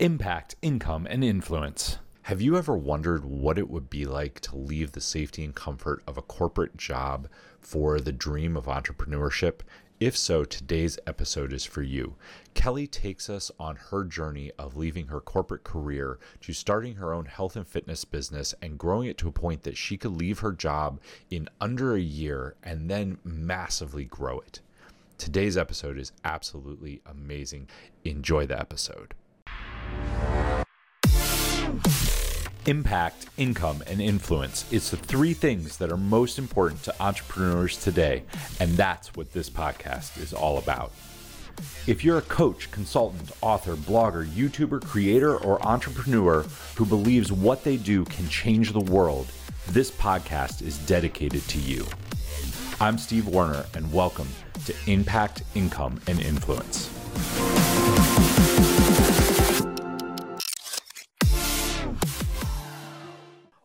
impact, income, and influence. Have you ever wondered what it would be like to leave the safety and comfort of a corporate job for the dream of entrepreneurship? If so, today's episode is for you. Kelly takes us on her journey of leaving her corporate career to starting her own health and fitness business and growing it to a point that she could leave her job in under a year and then massively grow it. Today's episode is absolutely amazing. Enjoy the episode. Impact, income, and influence. It's the three things that are most important to entrepreneurs today, and that's what this podcast is all about. If you're a coach, consultant, author, blogger, YouTuber, creator, or entrepreneur who believes what they do can change the world, this podcast is dedicated to you. I'm Steve Warner, and welcome to Impact, Income, and Influence.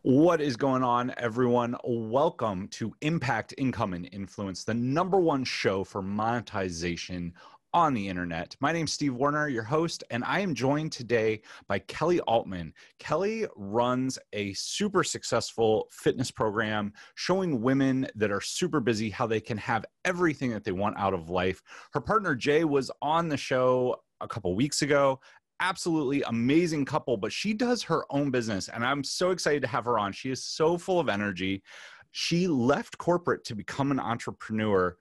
What is going on, everyone? Welcome to Impact, Income, and Influence, the number one show for monetization on the internet. My name's Steve Warner, your host, and I am joined today by Kelly Altman. Kelly runs a super successful fitness program showing women that are super busy how they can have everything that they want out of life. Her partner Jay was on the show a couple weeks ago absolutely amazing couple, but she does her own business. And I'm so excited to have her on. She is so full of energy. She left corporate to become an entrepreneur.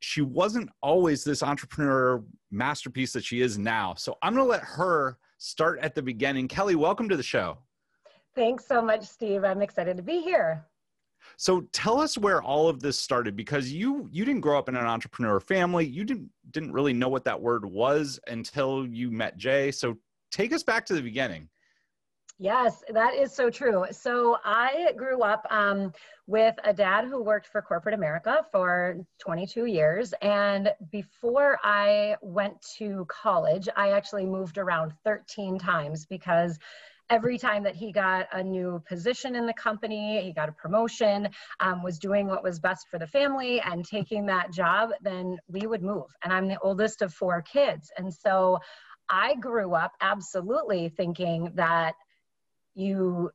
She wasn't always this entrepreneur masterpiece that she is now. So I'm going to let her start at the beginning. Kelly, welcome to the show. Thanks so much, Steve. I'm excited to be here. So tell us where all of this started because you you didn't grow up in an entrepreneur family. You didn't didn't really know what that word was until you met Jay. So take us back to the beginning. Yes, that is so true. So I grew up um, with a dad who worked for corporate America for 22 years. And before I went to college, I actually moved around 13 times because every time that he got a new position in the company, he got a promotion, um, was doing what was best for the family and taking that job, then we would move. And I'm the oldest of four kids. And so I grew up absolutely thinking that you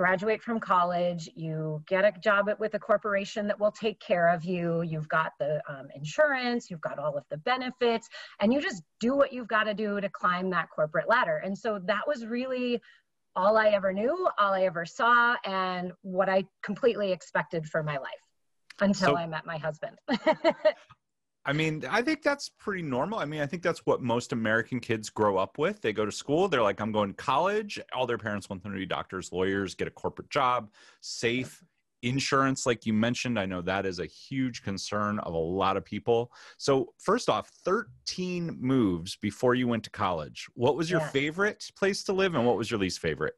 graduate from college, you get a job with a corporation that will take care of you, you've got the um, insurance, you've got all of the benefits, and you just do what you've got to do to climb that corporate ladder. And so that was really all I ever knew, all I ever saw, and what I completely expected for my life until so, I met my husband. I mean, I think that's pretty normal. I mean, I think that's what most American kids grow up with. They go to school, they're like, I'm going to college. All their parents want them to be doctors, lawyers, get a corporate job, safe, insurance like you mentioned i know that is a huge concern of a lot of people. So first off 13 moves before you went to college. What was your yeah. favorite place to live and what was your least favorite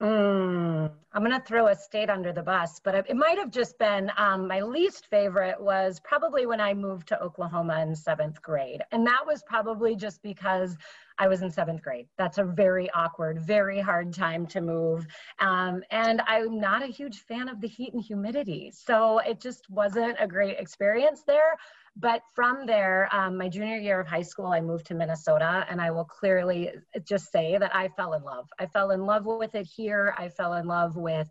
Mm, I'm going to throw a state under the bus, but it might have just been um, my least favorite was probably when I moved to Oklahoma in seventh grade. And that was probably just because I was in seventh grade. That's a very awkward, very hard time to move. Um, and I'm not a huge fan of the heat and humidity. So it just wasn't a great experience there. But from there, um, my junior year of high school, I moved to Minnesota, and I will clearly just say that I fell in love. I fell in love with it here. I fell in love with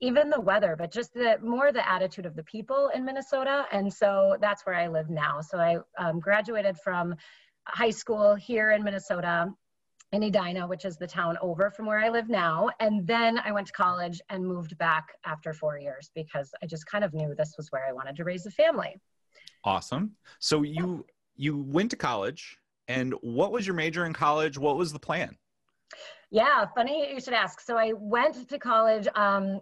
even the weather, but just the more the attitude of the people in Minnesota. And so that's where I live now. So I um, graduated from high school here in Minnesota in Edina, which is the town over from where I live now. And then I went to college and moved back after four years because I just kind of knew this was where I wanted to raise a family. Awesome. So you you went to college, and what was your major in college? What was the plan? Yeah, funny you should ask. So I went to college um,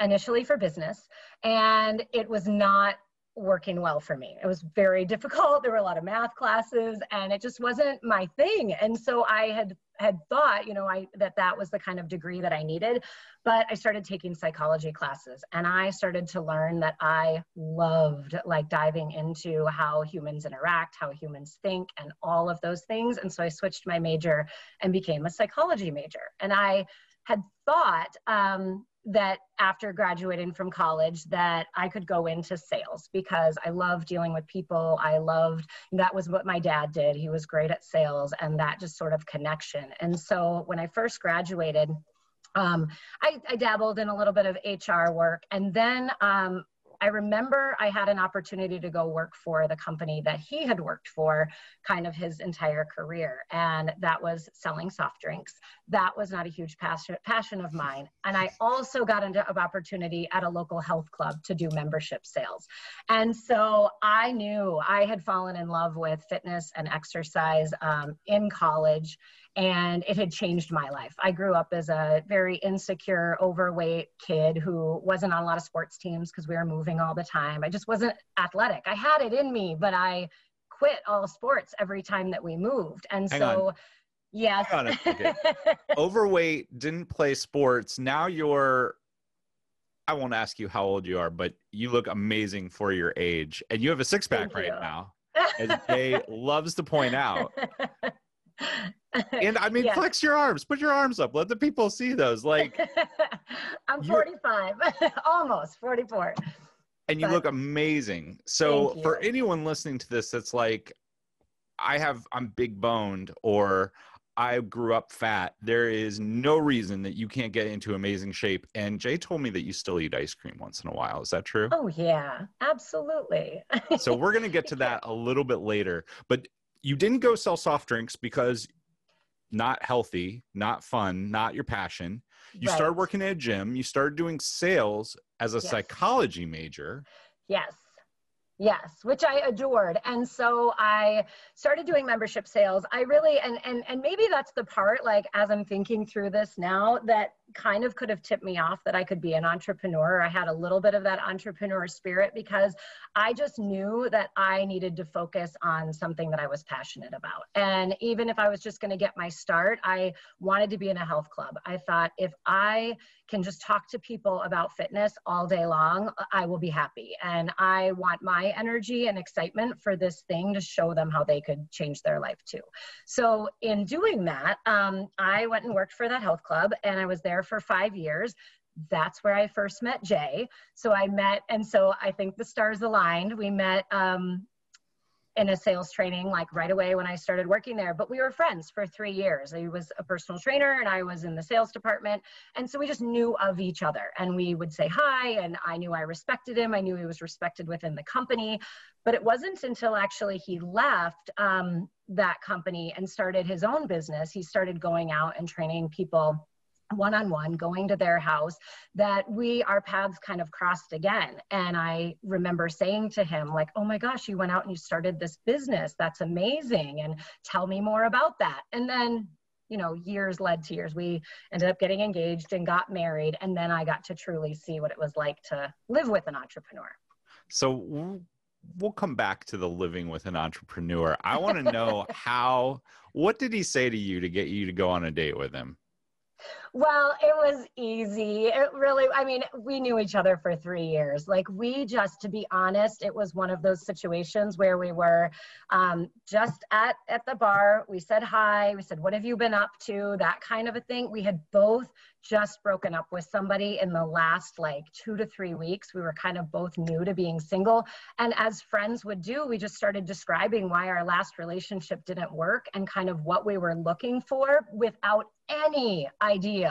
initially for business, and it was not working well for me. It was very difficult. There were a lot of math classes and it just wasn't my thing. And so I had had thought, you know, I that that was the kind of degree that I needed, but I started taking psychology classes and I started to learn that I loved like diving into how humans interact, how humans think and all of those things. And so I switched my major and became a psychology major. And I had thought um, that after graduating from college that I could go into sales because I love dealing with people. I loved that was what my dad did. He was great at sales and that just sort of connection. And so when I first graduated, um, I, I, dabbled in a little bit of HR work. And then um, I remember I had an opportunity to go work for the company that he had worked for kind of his entire career. And that was selling soft drinks. That was not a huge passion, passion of mine. And I also got an opportunity at a local health club to do membership sales. And so I knew I had fallen in love with fitness and exercise um, in college and it had changed my life. I grew up as a very insecure, overweight kid who wasn't on a lot of sports teams because we were moving all the time. I just wasn't athletic. I had it in me, but I quit all sports every time that we moved. And Hang so, on. yes. On overweight, didn't play sports. Now you're I won't ask you how old you are, but you look amazing for your age, and you have a six pack right now, as Jay loves to point out. and I mean, flex your arms, put your arms up, let the people see those. Like, I'm 45, almost 44. And you but, look amazing. So, for anyone listening to this, that's like, I have, I'm big boned, or I grew up fat. There is no reason that you can't get into amazing shape. And Jay told me that you still eat ice cream once in a while. Is that true? Oh, yeah, absolutely. so, we're going to get to that a little bit later. But you didn't go sell soft drinks because not healthy, not fun, not your passion. You right. started working at a gym, you started doing sales as a yes. psychology major. Yes. Yes, which I adored. And so I started doing membership sales. I really and and and maybe that's the part like as I'm thinking through this now that kind of could have tipped me off that I could be an entrepreneur. I had a little bit of that entrepreneur spirit because I just knew that I needed to focus on something that I was passionate about. And even if I was just going to get my start, I wanted to be in a health club. I thought if I can just talk to people about fitness all day long, I will be happy. And I want my energy and excitement for this thing to show them how they could change their life too. So, in doing that, um, I went and worked for that health club and I was there there for five years. That's where I first met Jay. So I met, and so I think the stars aligned. We met um, in a sales training like right away when I started working there. But we were friends for three years. He was a personal trainer and I was in the sales department. And so we just knew of each other and we would say hi. And I knew I respected him. I knew he was respected within the company. But it wasn't until actually he left um, that company and started his own business. He started going out and training people one-on-one going to their house that we our paths kind of crossed again. And i remember saying to him like oh my gosh you went out and you started this business. That's amazing. And tell me more about that. And then you know years led to years. We ended up getting engaged and got married. And then i got to truly see what it was like to live with an entrepreneur. So we'll come back to the living with an entrepreneur. I want to know how what did he say to you to get you to go on a date with him well, it was easy. It really, I mean, we knew each other for three years. Like, we just, to be honest, it was one of those situations where we were um, just at, at the bar. We said hi. We said, What have you been up to? That kind of a thing. We had both just broken up with somebody in the last like two to three weeks. We were kind of both new to being single. And as friends would do, we just started describing why our last relationship didn't work and kind of what we were looking for without any idea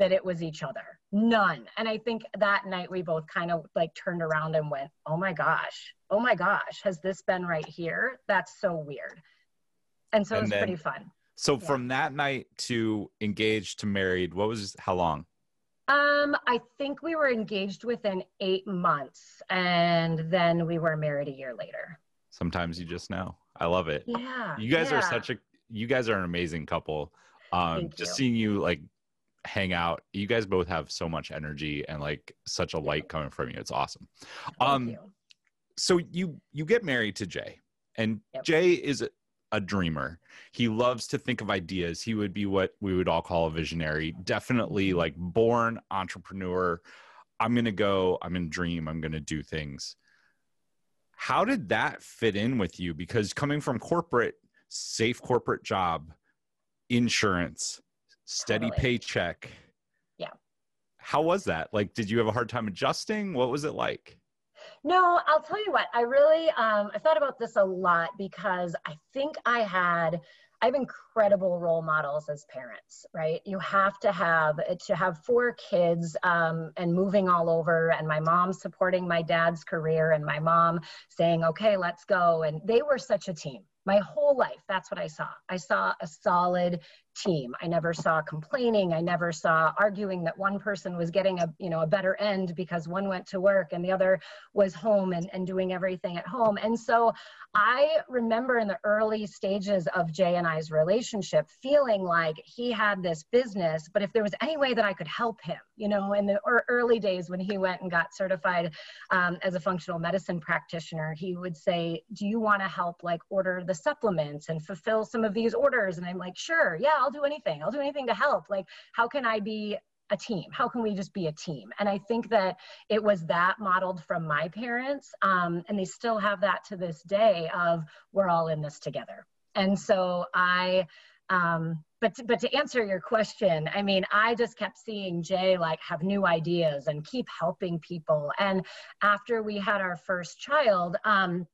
that it was each other. None. And I think that night we both kind of like turned around and went, oh my gosh, oh my gosh, has this been right here? That's so weird. And so and it was then, pretty fun. So yeah. from that night to engaged to married, what was how long? Um, I think we were engaged within eight months and then we were married a year later. Sometimes you just know. I love it. Yeah. You guys yeah. are such a you guys are an amazing couple um just seeing you like hang out. You guys both have so much energy and like such a light coming from you. It's awesome. Um you. so you you get married to jay and yep. jay is a, a dreamer. He loves to think of ideas. He would be what we would all call a visionary. Definitely mm-hmm. like born entrepreneur. I'm gonna go i'm gonna dream i'm gonna do things. How did that fit in with you? Because coming from corporate safe corporate job insurance, steady totally. paycheck. Yeah. how was that? Like, did you have a hard time adjusting? What was it like? No, I'll tell you what, I really, um, I thought about this a lot because I think I had, I have incredible role models as parents, right? You have to have to have four kids um, and moving all over, and my mom supporting my dad's career, and my mom saying, "Okay, let's go." And they were such a team. My whole life, that's what I saw. I saw a solid team. I never saw complaining. I never saw arguing that one person was getting a you know a better end because one went to work and the other was home and, and doing everything at home. And so I remember in the early stages of Jay and I's relationship feeling like he had this business, but if there was any way that I could help him, you know, in the early days when he went and got certified um, as a functional medicine practitioner, he would say, Do you want to help like order the supplements and fulfill some of these orders? And I'm like, Sure, yeah, I'll do anything. I'll do anything to help. Like, how can I be a team? How can we just be a team? And I think that it was that modeled from my parents, um, and they still have that to this day of we're all in this together. And so I, um, but to, but to answer your question, I mean, I just kept seeing Jay like have new ideas and keep helping people. And after we had our first child, um,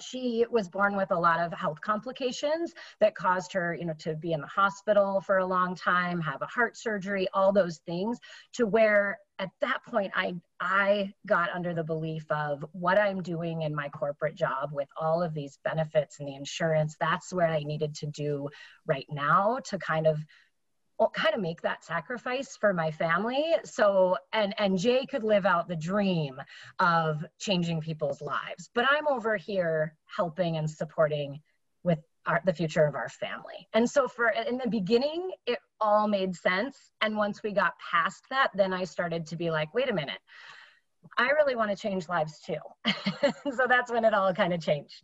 she was born with a lot of health complications that caused her you know to be in the hospital for a long time have a heart surgery all those things to where at that point i i got under the belief of what i'm doing in my corporate job with all of these benefits and the insurance that's where i needed to do right now to kind of kind of make that sacrifice for my family. So and and jay could live out the dream of changing people's lives but i'm over here helping and supporting with our, the future of our family. And so for in the beginning it all made sense. And once we got past that then i started to be like wait a minute. I really want to change lives too. So that's when it all kind of changed.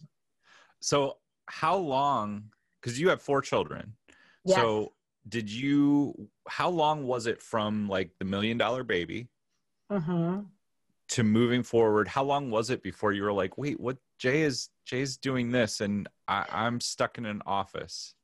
So how long because you have four children. Yes. so did you how long was it from like the million dollar baby mm-hmm. to moving forward? How long was it before you were like wait what jay is jay's doing this and I, i'm stuck in an office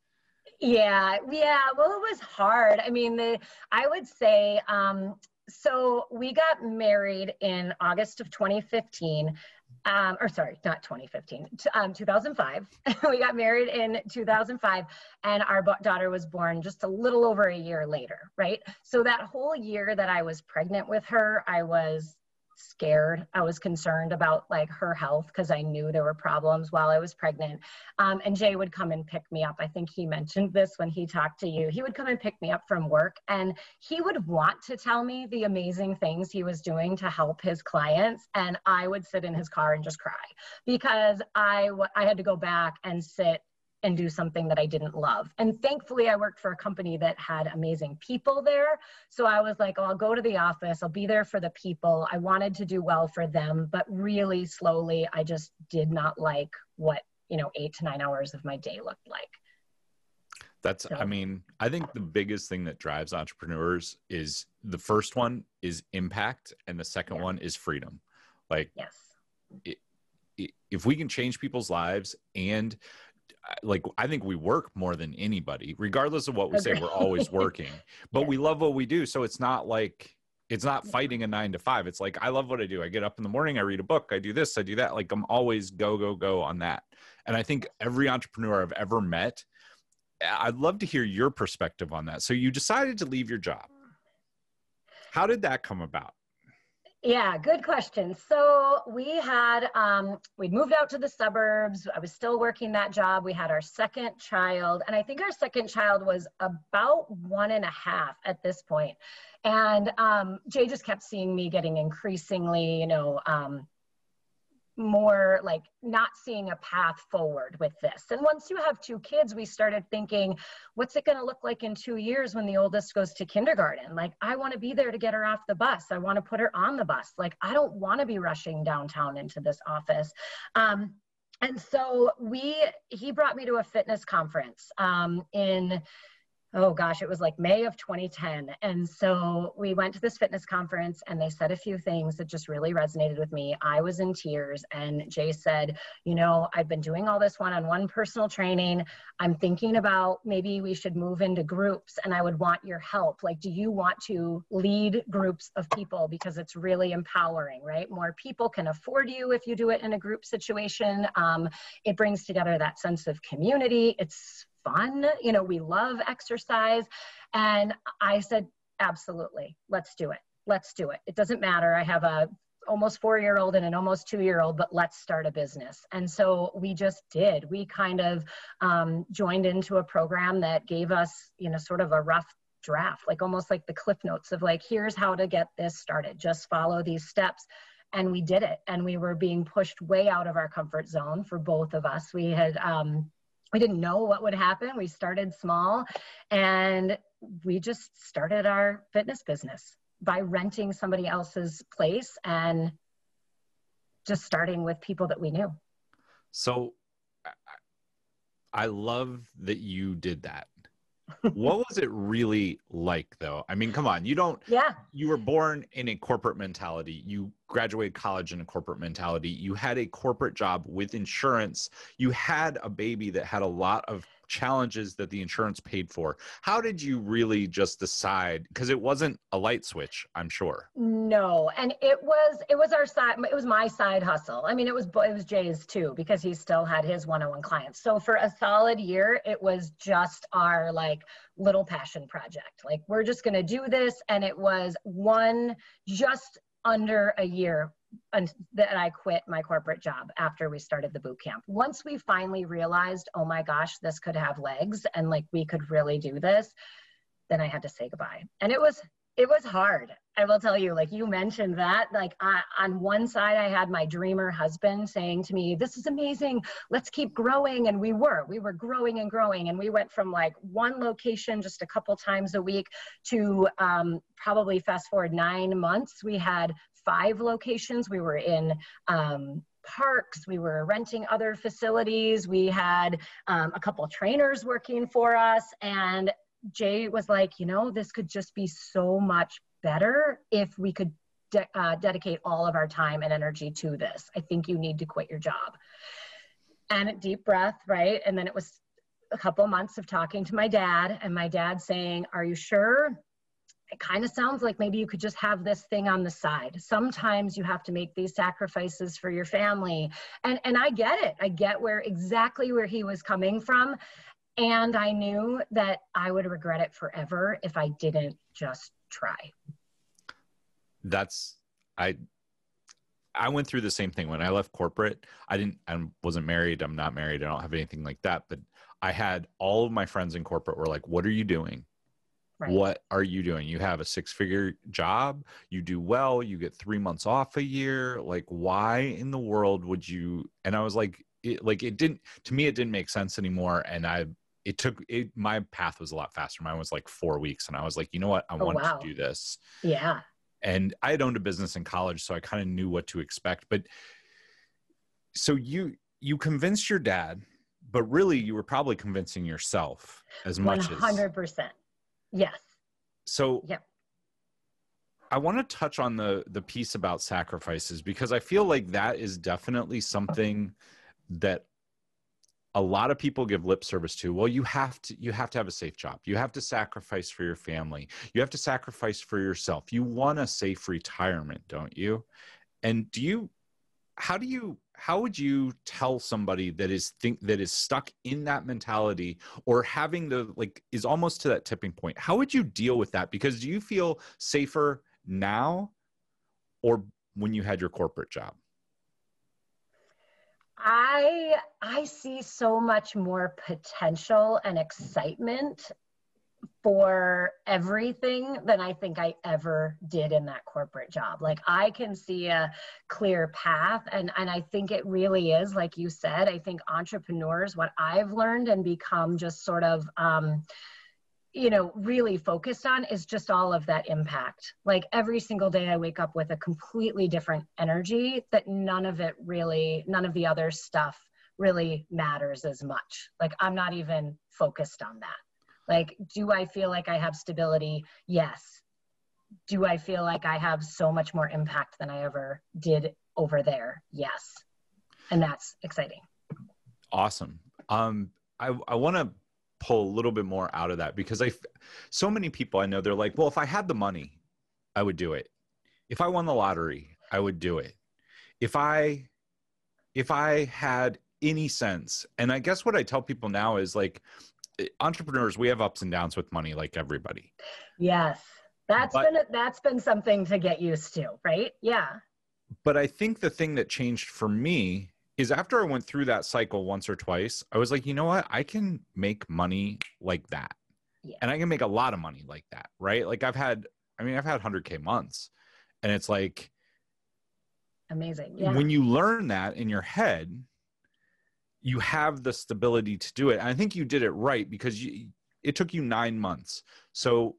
yeah yeah well it was hard. I mean the i would say um so we got married in august of 2015 um, or sorry, not 2015, um, 2005. we got married in 2005, and our daughter was born just a little over a year later, right? So that whole year that I was pregnant with her, I was scared. I was concerned about like her health because I knew there were problems while I was pregnant. Um, and Jay would come and pick me up. I think he mentioned this when he talked to you. He would come and pick me up from work and he would want to tell me the amazing things he was doing to help his clients. And I would sit in his car and just cry because I, I had to go back and sit and do something that I didn't love. And thankfully, I worked for a company that had amazing people there. So I was like, oh, I'll go to the office, I'll be there for the people. I wanted to do well for them, but really slowly, I just did not like what, you know, eight to nine hours of my day looked like. That's, so. I mean, I think the biggest thing that drives entrepreneurs is the first one is impact, and the second yeah. one is freedom. Like, yes. It, if we can change people's lives and like I think we work more than anybody, regardless of what we say. We're always working, but yeah. we love what we do. So it's not like it's not fighting a nine to five. It's like I love what I do. I get up in the morning, I read a book, I do this, I do that. Like I'm always go go go on that. And I think every entrepreneur I've ever met, I'd love to hear your perspective on that. So you decided to leave your job. How did that come about? Yeah, good question. So we had um, we'd moved out to the suburbs. I was still working that job. We had our second child, and I think our second child was about one and a half at this point. And um, Jay just kept seeing me getting increasingly, you know, um, more like not seeing a path forward with this. And once you have two kids, we started thinking, what's it going to look like in two years when the oldest goes to kindergarten? Like, I want to be there to get her off the bus. I want to put her on the bus. Like, I don't want to be rushing downtown into this office. Um, and so we, he brought me to a fitness conference um, in oh gosh, it was like May of 2010. And so we went to this fitness conference and they said a few things that just really resonated with me. I was in tears and Jay said, you know, I've been doing all this one-on-one personal training. I'm thinking about maybe we should move into groups and I would want your help. Like, do you want to lead groups of people? Because it's really empowering, right? More people can afford you if you do it in a group situation. Um, it brings together that sense of community. It's fun. You know, we love exercise. And I said, absolutely, let's do it. Let's do it. It doesn't matter. I have a almost four year old and an almost two year old, but let's start a business. And so we just did. We kind of um, joined into a program that gave us, you know, sort of a rough draft, like almost like the cliff notes of like, here's how to get this started. Just follow these steps. And we did it. And we were being pushed way out of our comfort zone for both of us. We had, um, we didn't know what would happen. We started small and we just started our fitness business by renting somebody else's place and just starting with people that we knew. So I love that you did that what was it really like though i mean come on you don't yeah you were born in a corporate mentality you graduated college in a corporate mentality you had a corporate job with insurance you had a baby that had a lot of challenges that the insurance paid for. How did you really just decide? Because it wasn't a light switch, I'm sure. No, and it was it was our side. It was my side hustle. I mean, it was it was Jay's too because he still had his one-on-one clients. So for a solid year, it was just our like little passion project. Like we're just gonna do this, and it was one just under a year and that I quit my corporate job after we started the boot camp. Once we finally realized, oh my gosh, this could have legs and like we could really do this, then I had to say goodbye. And it was it was hard. I will tell you, like you mentioned that, like I, on one side, I had my dreamer husband saying to me, This is amazing. Let's keep growing. And we were, we were growing and growing. And we went from like one location just a couple times a week to um, probably fast forward nine months. We had five locations. We were in um, parks, we were renting other facilities, we had um, a couple trainers working for us. And Jay was like, you know, this could just be so much better if we could de- uh, dedicate all of our time and energy to this. I think you need to quit your job. And deep breath, right? And then it was a couple months of talking to my dad, and my dad saying, Are you sure? it kind of sounds like maybe you could just have this thing on the side. Sometimes you have to make these sacrifices for your family. And and I get it. I get where exactly where he was coming from. And I knew that I would regret it forever if I didn't just try. That's I I went through the same thing when I left corporate. I didn't I wasn't married, I'm not married, I don't have anything like that, but I had all of my friends in corporate were like, "What are you doing?" Right. What are you doing? You have a six figure job, you do well, you get three months off a year. Like, why in the world would you? And I was like, it, like, it didn't, to me, it didn't make sense anymore. And I, it took it, my path was a lot faster. Mine was like four weeks. And I was like, you know what? I oh, want wow. to do this. Yeah. And I had owned a business in college, so I kind of knew what to expect. But so you, you convinced your dad, but really you were probably convincing yourself as much 100%. as 100%. Yes. So yeah. I want to touch on the the piece about sacrifices because I feel like that is definitely something that a lot of people give lip service to well you have to you have to have a safe job. You have to sacrifice for your family. You have to sacrifice for yourself. You want a safe retirement don't you? And do you how do you how would you tell somebody that is think that is stuck in that mentality or having the like is almost to that tipping point? How would you deal with that? Because do you feel safer now or when you had your corporate job i i see so much more potential and excitement for everything than I think I ever did in that corporate job. Like I can see a clear path and and I think it really is like you said, I think entrepreneurs what I've learned and become just sort of um you know really focused on is just all of that impact like every single day i wake up with a completely different energy that none of it really none of the other stuff really matters as much like i'm not even focused on that Like, do I feel like I have stability? Yes. Do I feel like I have so much more impact than I ever did over there? Yes. And that's exciting. Awesome. Um, I, I want to pull a little bit more out of that because I, so many people I know, they're like, well, if I had the money, I would do it. If I won the lottery, I would do it. If I, if I had any sense, and I guess what I tell people now is like, eh, entrepreneurs, we have ups and downs with money, like everybody. Yes, that's but, been that's been something to get used to, right? Yeah. But I think the thing that changed for me is after I went through that cycle once or twice, I was like, you know what? I can make money like that. Yeah. And I can make a lot of money like that, right? Like I've had, I mean, I've had 100K months. And it's like, amazing. Yeah. When you learn that in your head, you have the stability to do it. And I think you did it right because you, it took you nine months. So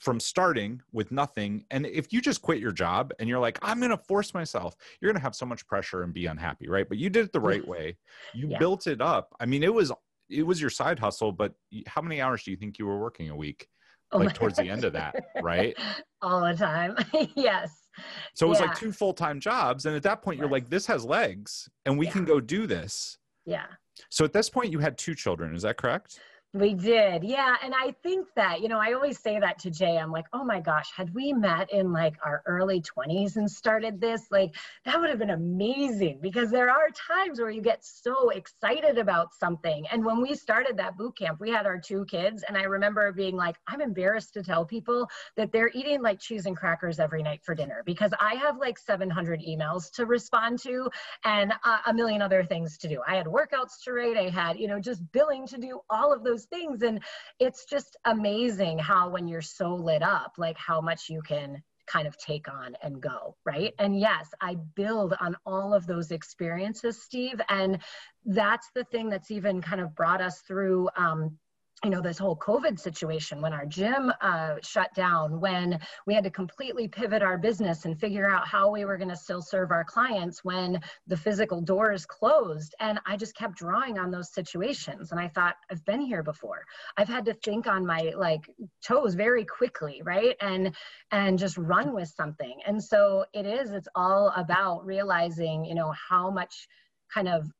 from starting with nothing and if you just quit your job and you're like i'm going to force myself you're going to have so much pressure and be unhappy right? But you did it the right way. You yeah. built it up. I mean it was it was your side hustle but how many hours do you think you were working a week oh like towards the end of that right? All the time. Yes. So it was yeah. like two full-time jobs and at that point you're like this has legs and we yeah. can go do this. Yeah. So at this point you had two children is that correct we did. Yeah. And I think that, you know, I always say that to Jay. I'm like, oh my gosh, had we met in like our early 20s and started this, like that would have been amazing because there are times where you get so excited about something. And when we started that boot camp, we had our two kids. And I remember being like, I'm embarrassed to tell people that they're eating like cheese and crackers every night for dinner because I have like 700 emails to respond to and uh, a million other things to do. I had workouts to write. I had, you know, just billing to do all of those those things. And it's just amazing how when you're so lit up like how much you can kind of take on and go right? And yes i build on all of those experiences steve. And that's the thing that's even kind of brought us through um, you know this whole covid situation when our gym uh, shut down when we had to completely pivot our business and figure out how we were going to still serve our clients when the physical doors closed. And i just kept drawing on those situations and i thought i've been here before. I've had to think on my like toes very quickly right? And and just run with something. And so it is it's all about realizing you know how much kind of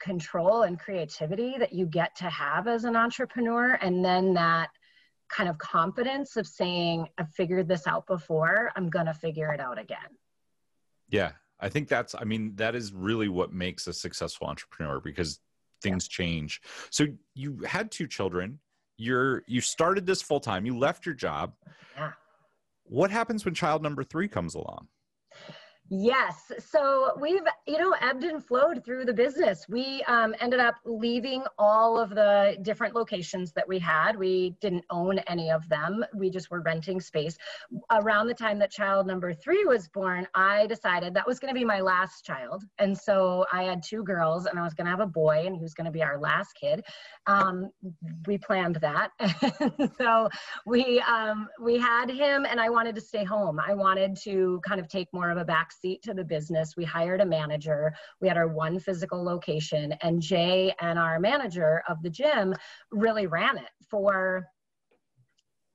control and creativity that you get to have as an entrepreneur and then that kind of confidence of saying i've figured this out before i'm going to figure it out again. Yeah i think that's i mean that is really what makes a successful entrepreneur because things yeah. change. So you had two children you're you started this full time you left your job. Yeah. What happens when child number three comes along Yes. So we've, you know, ebbed and flowed through the business. We um, ended up leaving all of the different locations that we had. We didn't own any of them. We just were renting space. Around the time that child number three was born, I decided that was going to be my last child. And so I had two girls and I was going to have a boy and he was going to be our last kid. Um, we planned that. so we, um, we had him and I wanted to stay home. I wanted to kind of take more of a back seat to the business. We hired a manager. We had our one physical location, and Jay and our manager of the gym really ran it for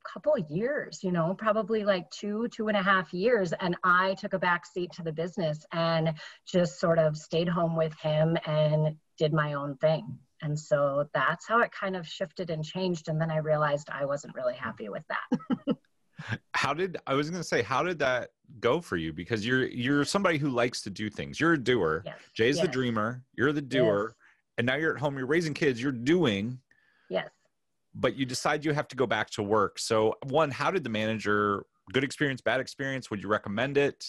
a couple years, you know, probably like two, two and a half years. And I took a back seat to the business and just sort of stayed home with him and did my own thing. And so that's how it kind of shifted and changed. And then I realized I wasn't really happy with that. how did I was going to say how did that go for you because you're you're somebody who likes to do things. You're a doer. Yes. Jay's yes. the dreamer. You're the doer. Yes. And now you're at home, you're raising kids, you're doing. Yes. But you decide you have to go back to work. So, one, how did the manager good experience, bad experience, would you recommend it?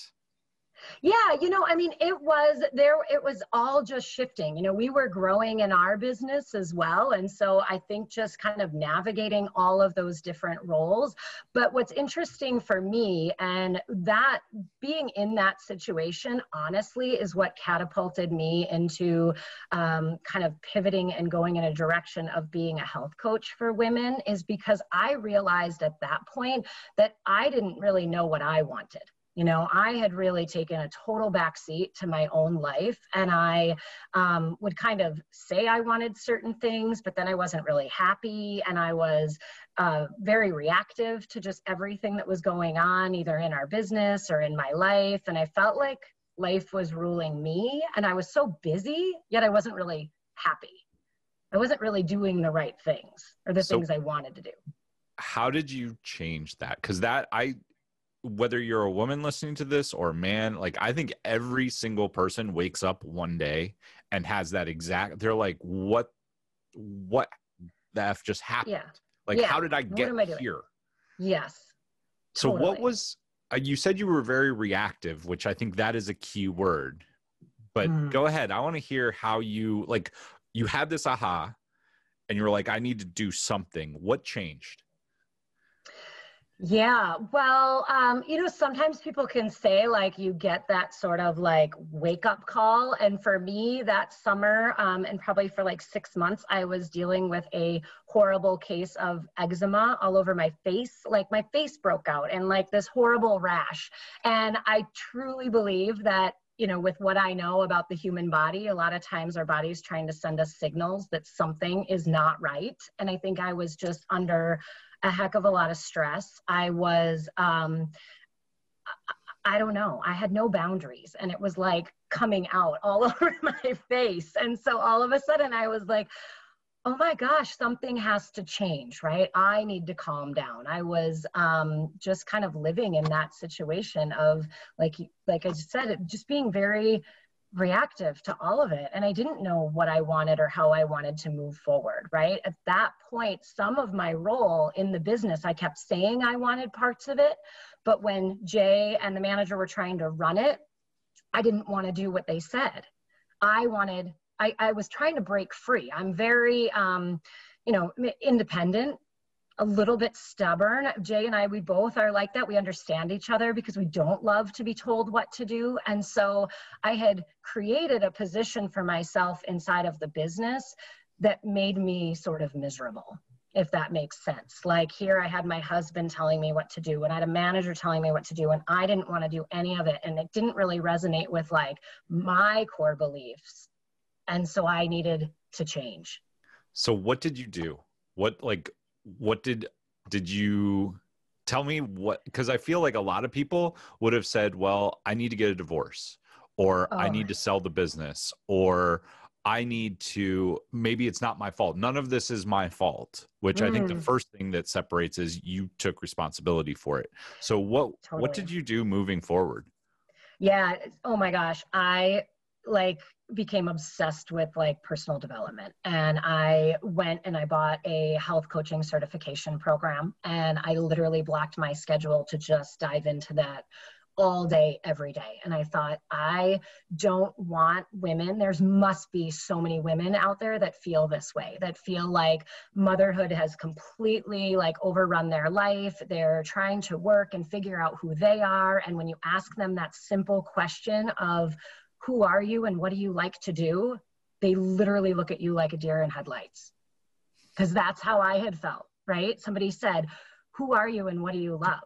Yeah, you know, I mean, it was there, it was all just shifting. You know, we were growing in our business as well. And so I think just kind of navigating all of those different roles. But what's interesting for me, and that being in that situation, honestly, is what catapulted me into um, kind of pivoting and going in a direction of being a health coach for women, is because I realized at that point that I didn't really know what I wanted You know, I had really taken a total backseat to my own life, and I um, would kind of say I wanted certain things, but then I wasn't really happy, and I was uh, very reactive to just everything that was going on, either in our business or in my life. And I felt like life was ruling me, and I was so busy, yet I wasn't really happy. I wasn't really doing the right things or the so, things I wanted to do. How did you change that? Because that I whether you're a woman listening to this or a man, like I think every single person wakes up one day and has that exact they're like, what what the F just happened? Yeah. Like yeah. how did I get I here? Yes. So totally. what was uh, you said you were very reactive, which I think that is a key word. But mm. go ahead. I want to hear how you like you had this aha and you were like I need to do something. What changed? Yeah, well, um, you know, sometimes people can say like you get that sort of like wake up call. And for me, that summer, um, and probably for like six months, I was dealing with a horrible case of eczema all over my face. Like my face broke out and like this horrible rash. And I truly believe that you know, with what I know about the human body, a lot of times our body's trying to send us signals that something is not right. And I think I was just under a heck of a lot of stress. I was, um, I don't know, I had no boundaries and it was like coming out all over my face. And so all of a sudden I was like, oh my gosh, something has to change, right? I need to calm down. I was um, just kind of living in that situation of like, like I said, just being very reactive to all of it and i didn't know what i wanted or how i wanted to move forward right at that point some of my role in the business i kept saying i wanted parts of it but when jay and the manager were trying to run it i didn't want to do what they said i wanted i, I was trying to break free i'm very um, you know independent a little bit stubborn. Jay and I, we both are like that. We understand each other because we don't love to be told what to do. And so I had created a position for myself inside of the business that made me sort of miserable, if that makes sense. Like here, I had my husband telling me what to do, and I had a manager telling me what to do, and I didn't want to do any of it. And it didn't really resonate with like my core beliefs. And so I needed to change. So, what did you do? What, like, what did did you tell me what because i feel like a lot of people would have said well i need to get a divorce or oh. i need to sell the business or i need to maybe it's not my fault none of this is my fault which mm. i think the mm. first thing that separates is you took responsibility for it so what totally. what did you do moving forward yeah oh my gosh i like became obsessed with like personal development. And i went and i bought a health coaching certification program and i literally blocked my schedule to just dive into that all day every day. And i thought i don't want women there's must be so many women out there that feel this way that feel like motherhood has completely like overrun their life. They're trying to work and figure out who they are. And when you ask them that simple question of who are you and what do you like to do, they literally look at you like a deer in headlights. Because that's how I had felt, right? Somebody said, Who are you and what do you love?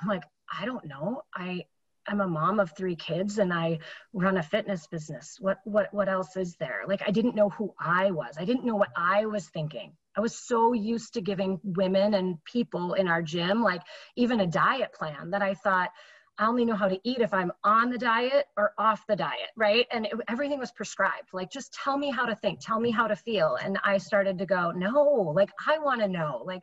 I'm like, I don't know. I I'm a mom of three kids and I run a fitness business. What what what else is there? Like I didn't know who I was. I didn't know what I was thinking. I was so used to giving women and people in our gym like even a diet plan that I thought I only know how to eat if I'm on the diet or off the diet, right? And it, everything was prescribed. Like, just tell me how to think, tell me how to feel. And I started to go, no, like, I want to know, like,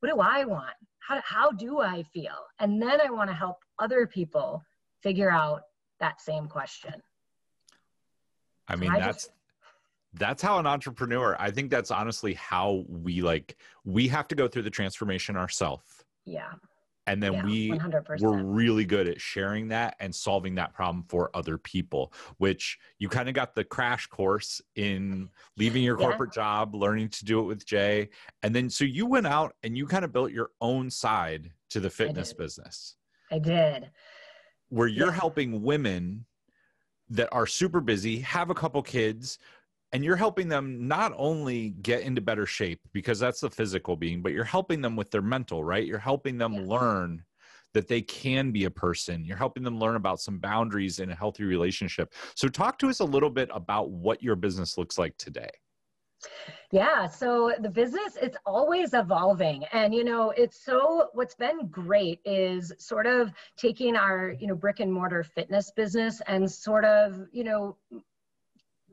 what do I want? How, how do I feel? And then I want to help other people figure out that same question. I mean, I that's. Just, that's how an entrepreneur i think that's honestly how we like we have to go through the transformation ourselves yeah and then yeah, we 100%. were really good at sharing that and solving that problem for other people which you kind of got the crash course in leaving your yeah. corporate job learning to do it with jay and then so you went out and you kind of built your own side to the fitness I business i did where you're yeah. helping women that are super busy have a couple kids and you're helping them not only get into better shape because that's the physical being but you're helping them with their mental right you're helping them learn that they can be a person. You're helping them learn about some boundaries in a healthy relationship. So, talk to us a little bit about what your business looks like today. Yeah, so the business it's always evolving and you know it's so what's been great is sort of taking our you know brick and mortar fitness business and sort of you know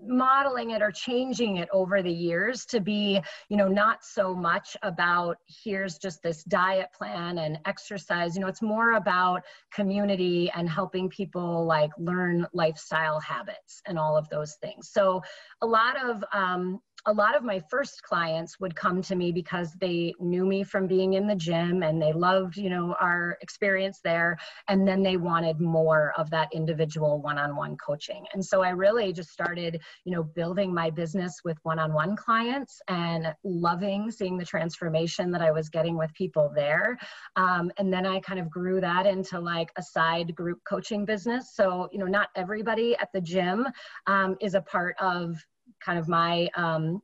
modeling it or changing it over the years to be you know not so much about here's just this diet plan and exercise. You know it's more about community and helping people like learn lifestyle habits and all of those things. So a lot of um, a lot of my first clients would come to me because they knew me from being in the gym and they loved you know our experience there. And then they wanted more of that individual one-on-one coaching. And so i really just started you know building my business with one-on-one clients and loving seeing the transformation that i was getting with people there. Um, and then i kind of grew that into like a side group coaching business. So you know not everybody at the gym um, is a part of kind of my um,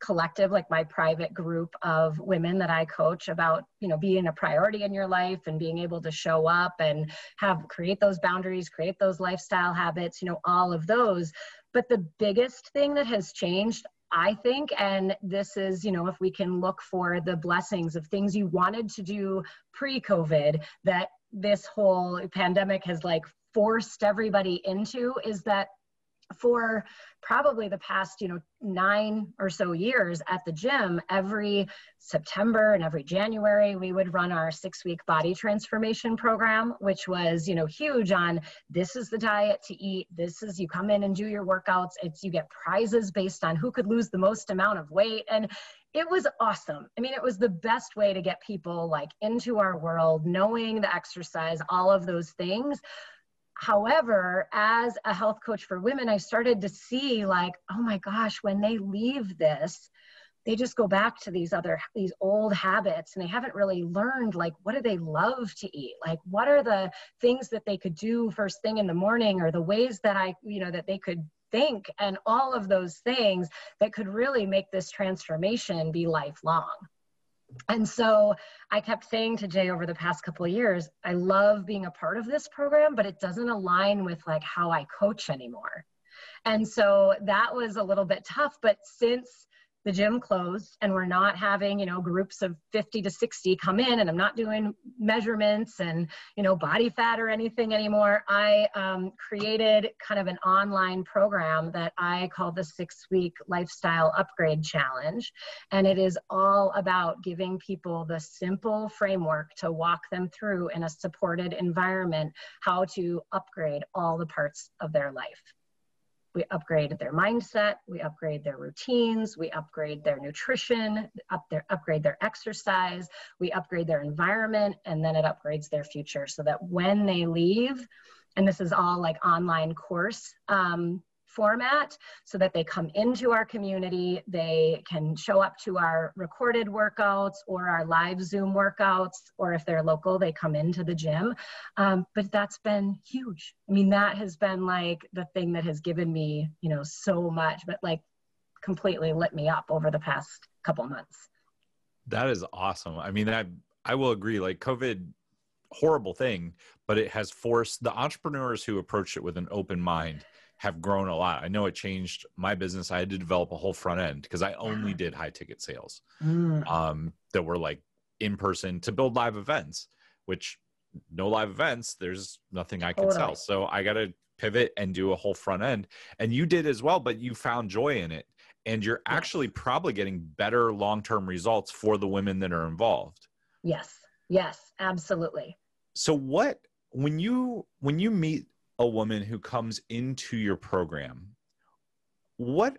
collective like my private group of women that i coach about you know being a priority in your life and being able to show up and have create those boundaries create those lifestyle habits you know all of those. But the biggest thing that has changed I think, and this is, you know, if we can look for the blessings of things you wanted to do pre COVID that this whole pandemic has like forced everybody into, is that for probably the past you know nine or so years at the gym every september and every january we would run our six week body transformation program which was you know huge on this is the diet to eat this is you come in and do your workouts it's you get prizes based on who could lose the most amount of weight and it was awesome. I mean, it was the best way to get people like into our world, knowing the exercise, all of those things. However, as a health coach for women, I started to see like, oh my gosh, when they leave this, they just go back to these other these old habits and they haven't really learned like what do they love to eat? Like what are the things that they could do first thing in the morning or the ways that i you know that they could think and all of those things that could really make this transformation be lifelong and so I kept saying to Jay over the past couple of years, I love being a part of this program, but it doesn't align with like how I coach anymore. And so that was a little bit tough. But since the gym closed and we're not having you know groups of 50 to 60 come in and i'm not doing measurements and you know body fat or anything anymore. I um, created kind of an online program that i call the six week lifestyle upgrade challenge. And it is all about giving people the simple framework to walk them through in a supported environment how to upgrade all the parts of their life we upgrade their mindset, we upgrade their routines, we upgrade their nutrition, up their, upgrade their exercise, we upgrade their environment, and then it upgrades their future so that when they leave, and this is all like online course um, format so that they come into our community, they can show up to our recorded workouts or our live Zoom workouts, or if they're local, they come into the gym. Um, but that's been huge. I mean, that has been like the thing that has given me, you know, so much, but like completely lit me up over the past couple months. That is awesome. I mean, I I will agree. Like COVID horrible thing, but it has forced the entrepreneurs who approached it with an open mind have grown a lot. I know it changed my business. I had to develop a whole front end because I only did high ticket sales mm. um, that were like in person to build live events, which no live events, there's nothing I can totally. sell. So I got to pivot and do a whole front end. And you did as well, but you found joy in it. And you're yes. actually probably getting better long term results for the women that are involved. Yes. Yes, absolutely. So what when you when you meet a woman who comes into your program, what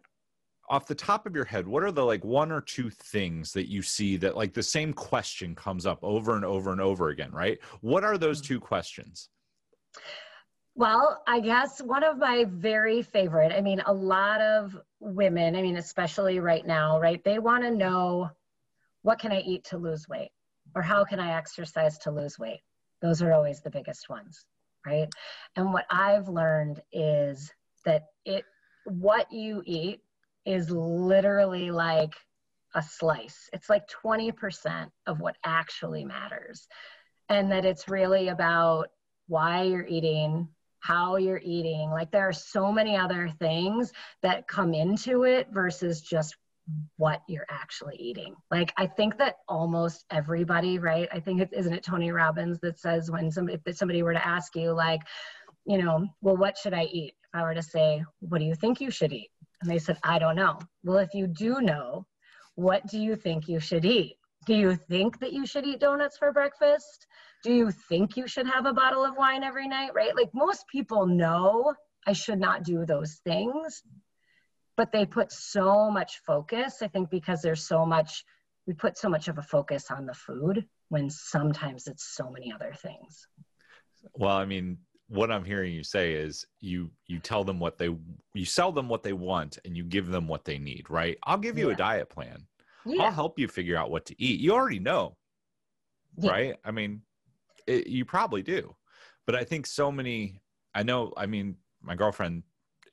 off the top of your head, what are the like one or two things that you see that like the same question comes up over and over and over again, right? What are those two questions? Well, I guess one of my very favorite, I mean, a lot of women, I mean, especially right now, right? They want to know what can I eat to lose weight? Or how can I exercise to lose weight? Those are always the biggest ones right? And what I've learned is that it what you eat is literally like a slice. It's like 20% of what actually matters. and that it's really about why you're eating, how you're eating. Like there are so many other things that come into it versus just what you're actually eating. Like I think that almost everybody, right? I think it isn't it Tony Robbins that says when somebody if somebody were to ask you like, you know, well what should I eat? If I were to say, what do you think you should eat? And they said, I don't know. Well, if you do know, what do you think you should eat? Do you think that you should eat donuts for breakfast? Do you think you should have a bottle of wine every night, right? Like most people know I should not do those things, but they put so much focus, I think, because there's so much, we put so much of a focus on the food when sometimes it's so many other things. Well, I mean, what I'm hearing you say is you you tell them what they you sell them what they want and you give them what they need, right? I'll give you yeah. a diet plan. Yeah. I'll help you figure out what to eat. You already know, yeah. right? I mean, it, you probably do, but I think so many. I know. I mean, my girlfriend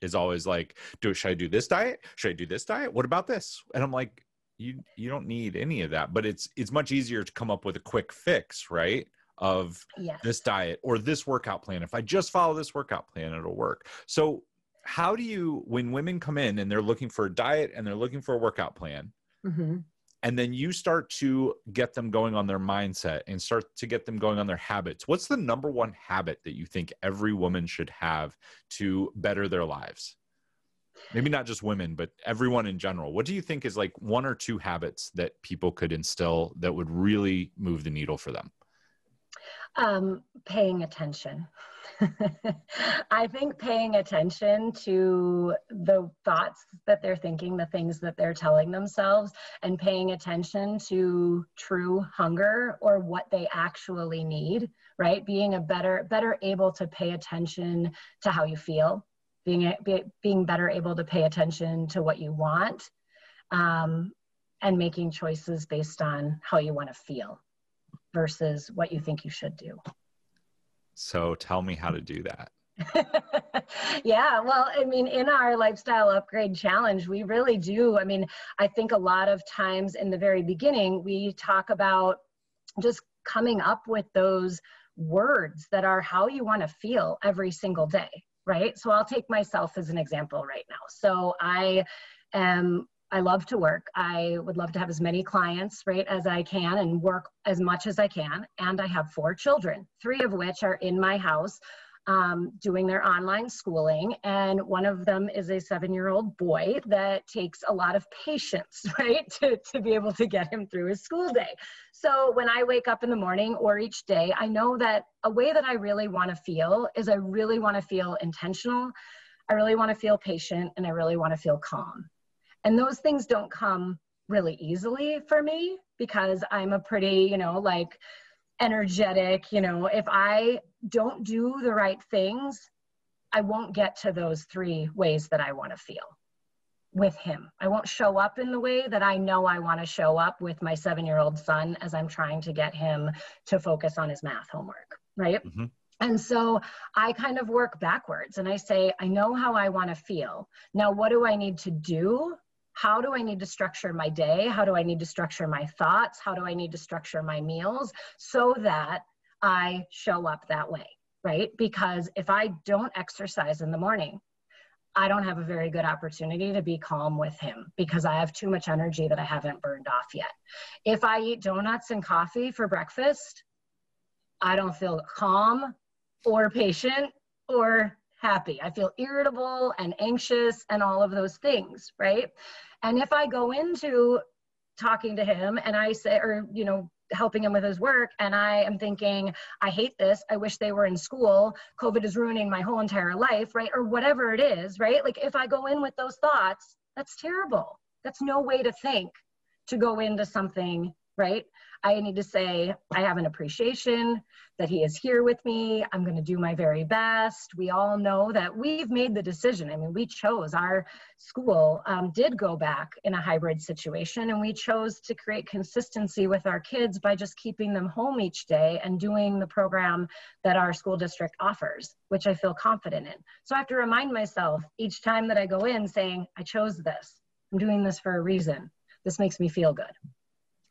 is always like, "Do should I do this diet? Should I do this diet? What about this?" And I'm like, "You you don't need any of that." But it's it's much easier to come up with a quick fix, right? Of yes. this diet or this workout plan. If I just follow this workout plan, it'll work. So, how do you when women come in and they're looking for a diet and they're looking for a workout plan? Mm-hmm and then you start to get them going on their mindset and start to get them going on their habits. What's the number one habit that you think every woman should have to better their lives? Maybe not just women but everyone in general. What do you think is like one or two habits that people could instill that would really move the needle for them? Um, paying attention I think paying attention to the thoughts that they're thinking, the things that they're telling themselves, and paying attention to true hunger or what they actually need, right? Being a better, better able to pay attention to how you feel, being, be, being better able to pay attention to what you want, um, and making choices based on how you want to feel versus what you think you should do. So tell me how to do that. yeah, well, I mean, in our lifestyle upgrade challenge, we really do. I mean, I think a lot of times in the very beginning, we talk about just coming up with those words that are how you want to feel every single day, right? So I'll take myself as an example right now. So I am I love to work. I would love to have as many clients, right, as I can and work as much as I can. And I have four children, three of which are in my house um, doing their online schooling. And one of them is a seven year old boy that takes a lot of patience, right, to, to be able to get him through his school day. So when I wake up in the morning or each day, I know that a way that I really want to feel is I really want to feel intentional. I really want to feel patient and I really want to feel calm. And those things don't come really easily for me because I'm a pretty, you know, like energetic, you know, if I don't do the right things, I won't get to those three ways that I want to feel with him. I won't show up in the way that I know I want to show up with my seven year old son as I'm trying to get him to focus on his math homework, right? Mm-hmm. And so I kind of work backwards and I say, I know how I want to feel. Now, what do I need to do how do I need to structure my day? How do I need to structure my thoughts? How do I need to structure my meals so that I show up that way, right? Because if I don't exercise in the morning, I don't have a very good opportunity to be calm with him because I have too much energy that I haven't burned off yet. If I eat donuts and coffee for breakfast, I don't feel calm or patient or happy. I feel irritable and anxious and all of those things, right? And if I go into talking to him and I say, or, you know, helping him with his work and I am thinking, I hate this. I wish they were in school. COVID is ruining my whole entire life, right? Or whatever it is, right? Like if I go in with those thoughts, that's terrible. That's no way to think to go into something, right? I need to say, I have an appreciation that he is here with me. I'm going to do my very best. We all know that we've made the decision. I mean, we chose, our school um, did go back in a hybrid situation, and we chose to create consistency with our kids by just keeping them home each day and doing the program that our school district offers, which I feel confident in. So I have to remind myself each time that I go in saying, I chose this. I'm doing this for a reason. This makes me feel good.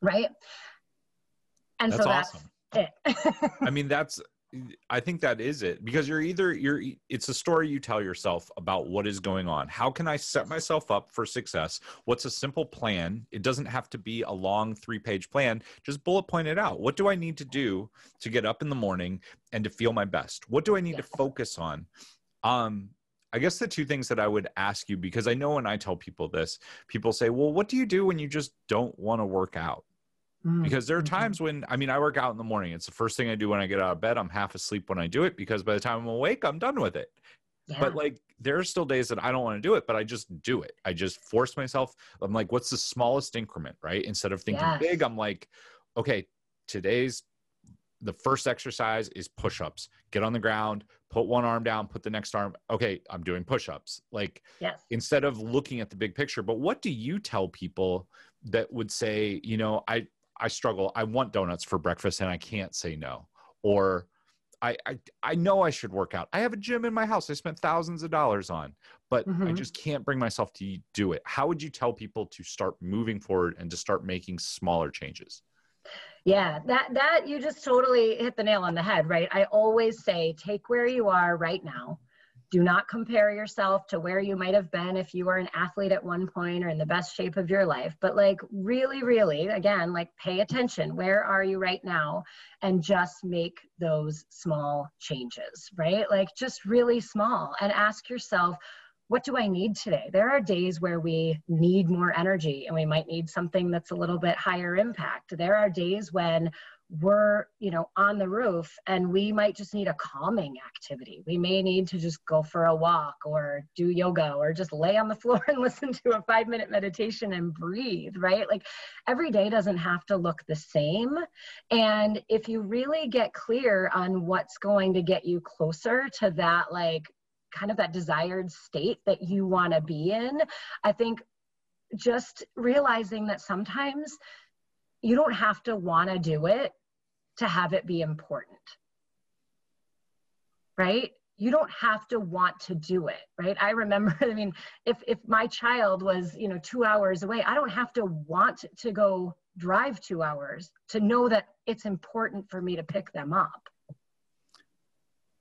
Right? And that's so that's awesome. it. I mean, that's I think that is it because you're either you're it's a story you tell yourself about what is going on. How can I set myself up for success? What's a simple plan? It doesn't have to be a long 3-page plan. Just bullet point it out. What do I need to do to get up in the morning and to feel my best? What do I need yes. to focus on? Um I guess the two things that I would ask you because I know when I tell people this, people say, "Well, what do you do when you just don't want to work out?" Mm-hmm. Because there are times when, I mean, I work out in the morning. It's the first thing I do when I get out of bed. I'm half asleep when I do it because by the time I'm awake, I'm done with it. Yeah. But like, there are still days that I don't want to do it, but I just do it. I just force myself. I'm like, what's the smallest increment, right? Instead of thinking yes. big, I'm like, okay, today's the first exercise is push ups. Get on the ground, put one arm down, put the next arm. Okay, I'm doing push ups. Like, yes. instead of looking at the big picture. But what do you tell people that would say, you know, I, I struggle. I want donuts for breakfast and I can't say no. Or I, I, I know I should work out. I have a gym in my house I spent thousands of dollars on, but mm-hmm. I just can't bring myself to do it. How would you tell people to start moving forward and to start making smaller changes? Yeah, that that you just totally hit the nail on the head, right? I always say take where you are right now do not compare yourself to where you might have been if you were an athlete at one point or in the best shape of your life. But like, really, really, again, like pay attention. Where are you right now? And just make those small changes, right? Like, just really small and ask yourself, what do I need today? There are days where we need more energy and we might need something that's a little bit higher impact. There are days when we're you know on the roof and we might just need a calming activity. We may need to just go for a walk or do yoga or just lay on the floor and listen to a five minute meditation and breathe right? Like every day doesn't have to look the same. And if you really get clear on what's going to get you closer to that like kind of that desired state that you want to be in i think just realizing that sometimes you don't have to want to do it to have it be important. Right? You don't have to want to do it, right? I remember, I mean, if if my child was, you know, 2 hours away, I don't have to want to go drive 2 hours to know that it's important for me to pick them up.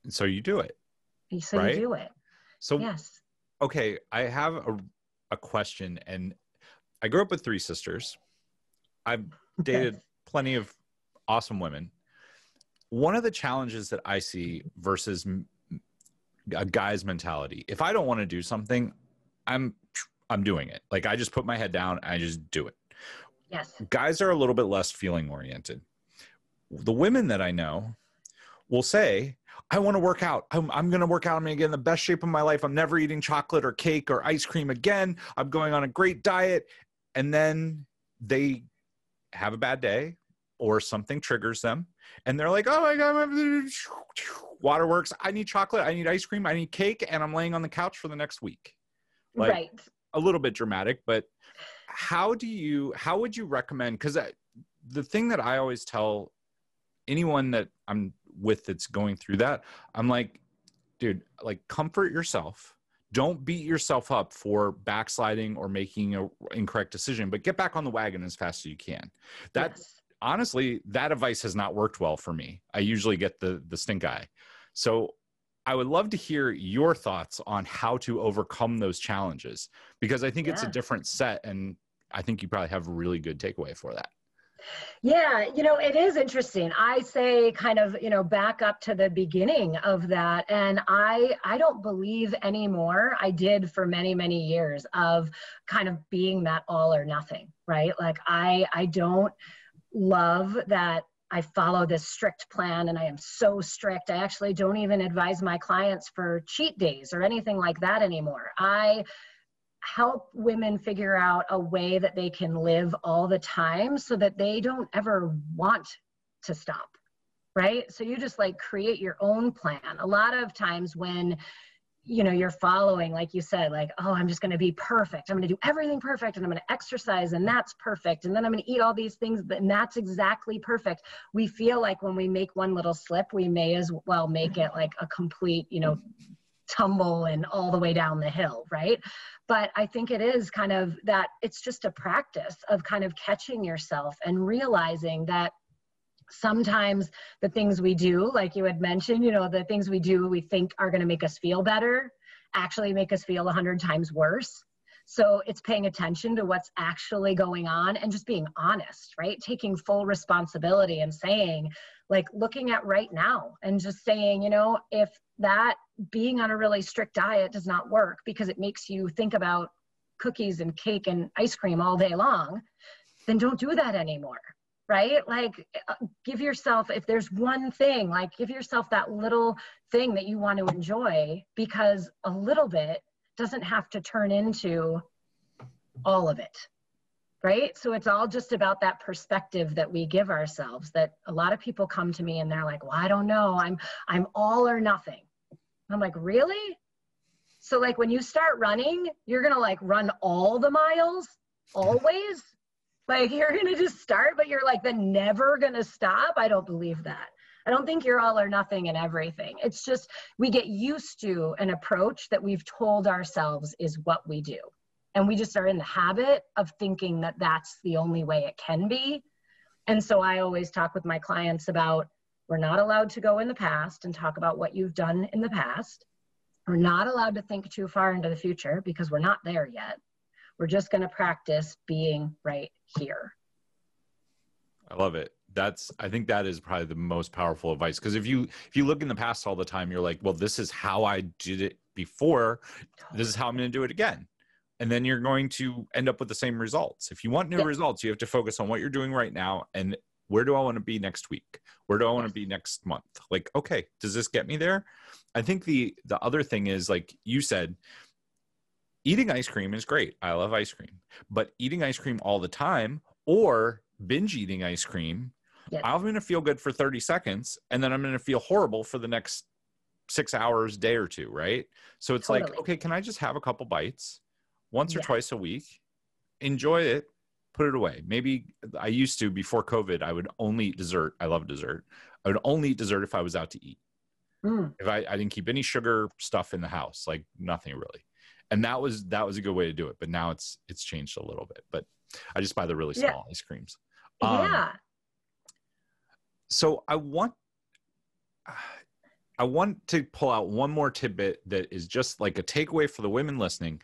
And So you do it. So right? you do it. So yes. Okay, I have a a question and I grew up with three sisters. I've dated plenty of awesome women. One of the challenges that I see versus a guy's mentality, if I don't want to do something, I'm I'm doing it. Like I just put my head down, I just do it. Yes. Guys are a little bit less feeling oriented. The women that I know will say, I want to work out. I'm, I'm going to work out. I'm going to get in the best shape of my life. I'm never eating chocolate or cake or ice cream again. I'm going on a great diet. And then they have a bad day or something triggers them and they're like oh my god waterworks i need chocolate i need ice cream i need cake and i'm laying on the couch for the next week. Like, right. a little bit dramatic but how do you how would you recommend because the thing that i always tell anyone that i'm with that's going through that i'm like dude like comfort yourself. Don't beat yourself up for backsliding or making an incorrect decision but get back on the wagon as fast as you can. That yes. Honestly that advice has not worked well for me i usually get the the stink eye so i would love to hear your thoughts on how to overcome those challenges because i think yeah. it's a different set and i think you probably have a really good takeaway for that yeah, you know, it is interesting. I say kind of, you know, back up to the beginning of that and I I don't believe anymore. I did for many many years of kind of being that all or nothing, right? Like I I don't love that I follow this strict plan and I am so strict. I actually don't even advise my clients for cheat days or anything like that anymore. I help women figure out a way that they can live all the time so that they don't ever want to stop right so you just like create your own plan a lot of times when you know you're following like you said like oh i'm just going to be perfect. I'm going to do everything perfect and i'm going to exercise and that's perfect and then i'm going to eat all these things and that's exactly perfect. We feel like when we make one little slip we may as well make it like a complete you know tumble and all the way down the hill right? But i think it is kind of that it's just a practice of kind of catching yourself and realizing that sometimes the things we do like you had mentioned you know the things we do we think are going to make us feel better actually make us feel a hundred times worse so it's paying attention to what's actually going on and just being honest, right? Taking full responsibility and saying, like, looking at right now and just saying, you know, if that being on a really strict diet does not work because it makes you think about cookies and cake and ice cream all day long, then don't do that anymore right? Like, uh, give yourself, if there's one thing, like, give yourself that little thing that you want to enjoy because a little bit doesn't have to turn into all of it right? So it's all just about that perspective that we give ourselves that a lot of people come to me and they're like well i don't know. I'm i'm all or nothing. I'm like really? So like when you start running you're gonna like run all the miles always like you're gonna just start but you're like then never gonna stop i don't believe that I don't think you're all or nothing in everything. It's just we get used to an approach that we've told ourselves is what we do. And we just are in the habit of thinking that that's the only way it can be. And so I always talk with my clients about we're not allowed to go in the past and talk about what you've done in the past. We're not allowed to think too far into the future because we're not there yet. We're just going to practice being right here. I love it. That's i think that is probably the most powerful advice because if you if you look in the past all the time you're like well this is how i did it before. This is how i'm going to do it again. And then you're going to end up with the same results. If you want new yeah. results you have to focus on what you're doing right now and where do i want to be next week? Where do i want to be next month? Like okay does this get me there? I think the the other thing is like you said eating ice cream is great i love ice cream but eating ice cream all the time or binge eating ice cream. I'm going to feel good for 30 seconds and then I'm going to feel horrible for the next six hours, day or two, right? So it's totally. like, okay, can I just have a couple bites once or twice a week? Enjoy it, put it away. Maybe I used to before COVID, I would only eat dessert. I love dessert. I would only eat dessert if I was out to eat. Mm. If I, I didn't keep any sugar stuff in the house, like nothing really. And that was that was a good way to do it. But now it's it's changed a little bit. But I just buy the really small yeah. ice creams. Um, yeah so I want I want to pull out one more tidbit that is just like a takeaway for the women listening.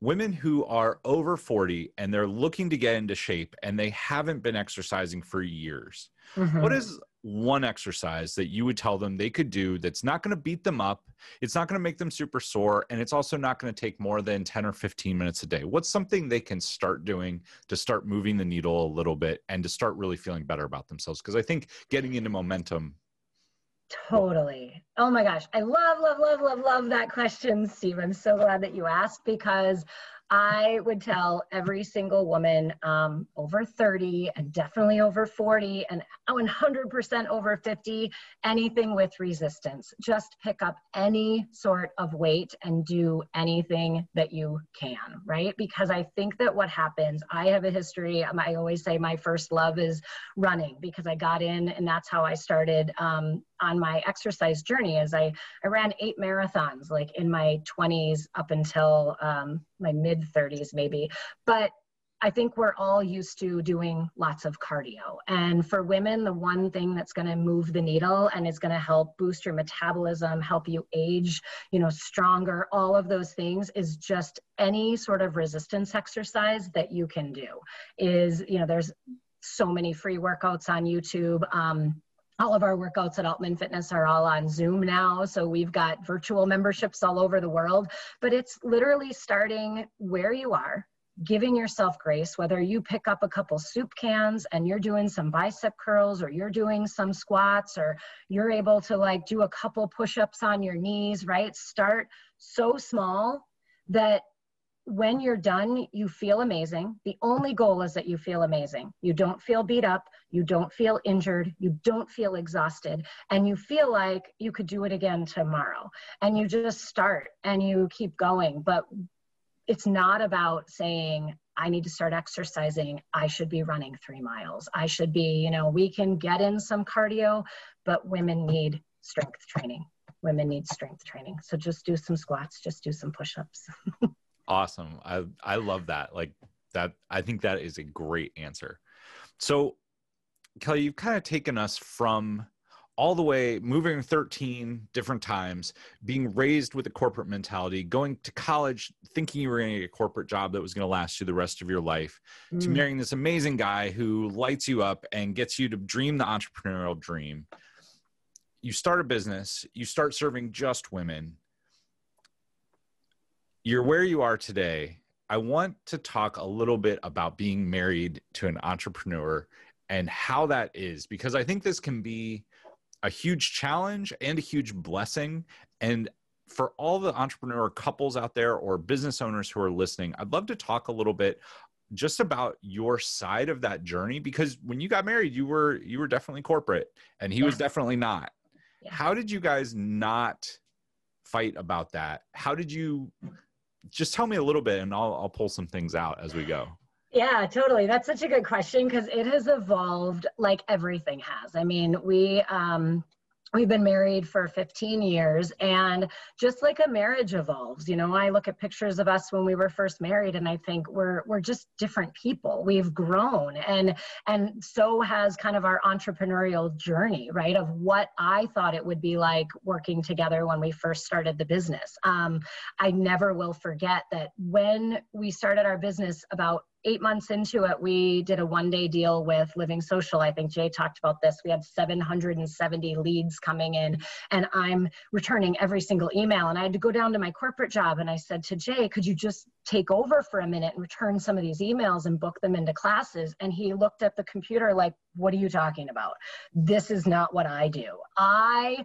Women who are over 40 and they're looking to get into shape and they haven't been exercising for years. Mm-hmm. What is one exercise that you would tell them they could do that's not going to beat them up, it's not going to make them super sore, and it's also not going to take more than 10 or 15 minutes a day? What's something they can start doing to start moving the needle a little bit and to start really feeling better about themselves? Because I think getting into momentum. Totally. Oh my gosh. I love, love, love, love, love that question, Steve. I'm so glad that you asked because I would tell every single woman um, over 30 and definitely over 40 and 100% over 50, anything with resistance. Just pick up any sort of weight and do anything that you can, right? Because I think that what happens, I have a history, um, I always say my first love is running because I got in and that's how I started um, on my exercise journey as I, I ran eight marathons like in my 20s up until um, my mid 30s maybe but I think we're all used to doing lots of cardio. And for women, the one thing that's going to move the needle and is going to help boost your metabolism, help you age, you know, stronger, all of those things is just any sort of resistance exercise that you can do. Is, you know, there's so many free workouts on YouTube. Um, all of our workouts at Altman Fitness are all on Zoom now. So we've got virtual memberships all over the world. But it's literally starting where you are, giving yourself grace, whether you pick up a couple soup cans and you're doing some bicep curls or you're doing some squats or you're able to like do a couple push ups on your knees, right? Start so small that when you're done, you feel amazing. The only goal is that you feel amazing. You don't feel beat up, you don't feel injured, you don't feel exhausted, and you feel like you could do it again tomorrow. And you just start and you keep going. But it's not about saying, I need to start exercising. I should be running three miles. I should be, you know, we can get in some cardio, but women need strength training. Women need strength training. So just do some squats, just do some push ups. Awesome. I I love that. Like that I think that is a great answer. So Kelly, you've kind of taken us from all the way moving 13 different times, being raised with a corporate mentality, going to college thinking you were going to get a corporate job that was going to last you the rest of your life, mm. to marrying this amazing guy who lights you up and gets you to dream the entrepreneurial dream. You start a business, you start serving just women. You're where you are today. I want to talk a little bit about being married to an entrepreneur and how that is because I think this can be a huge challenge and a huge blessing. And for all the entrepreneur couples out there or business owners who are listening, I'd love to talk a little bit just about your side of that journey because when you got married you were you were definitely corporate and he yeah. was definitely not yeah. how did you guys not fight about that how did you just tell me a little bit and I'll, I'll pull some things out as we go yeah, totally. That's such a good question because it has evolved like everything has. I mean, we um we've been married for 15 years and just like a marriage evolves you know i look at pictures of us when we were first married and i think we're we're just different people. We've grown and and so has kind of our entrepreneurial journey right of what i thought it would be like working together when we first started the business. Um, i never will forget that when we started our business about eight months into it, we did a one day deal with Living Social. I think Jay talked about this. We had 770 leads coming in, and I'm returning every single email. And I had to go down to my corporate job and I said to Jay, could you just take over for a minute and return some of these emails and book them into classes? And he looked at the computer like, what are you talking about? This is not what I do. I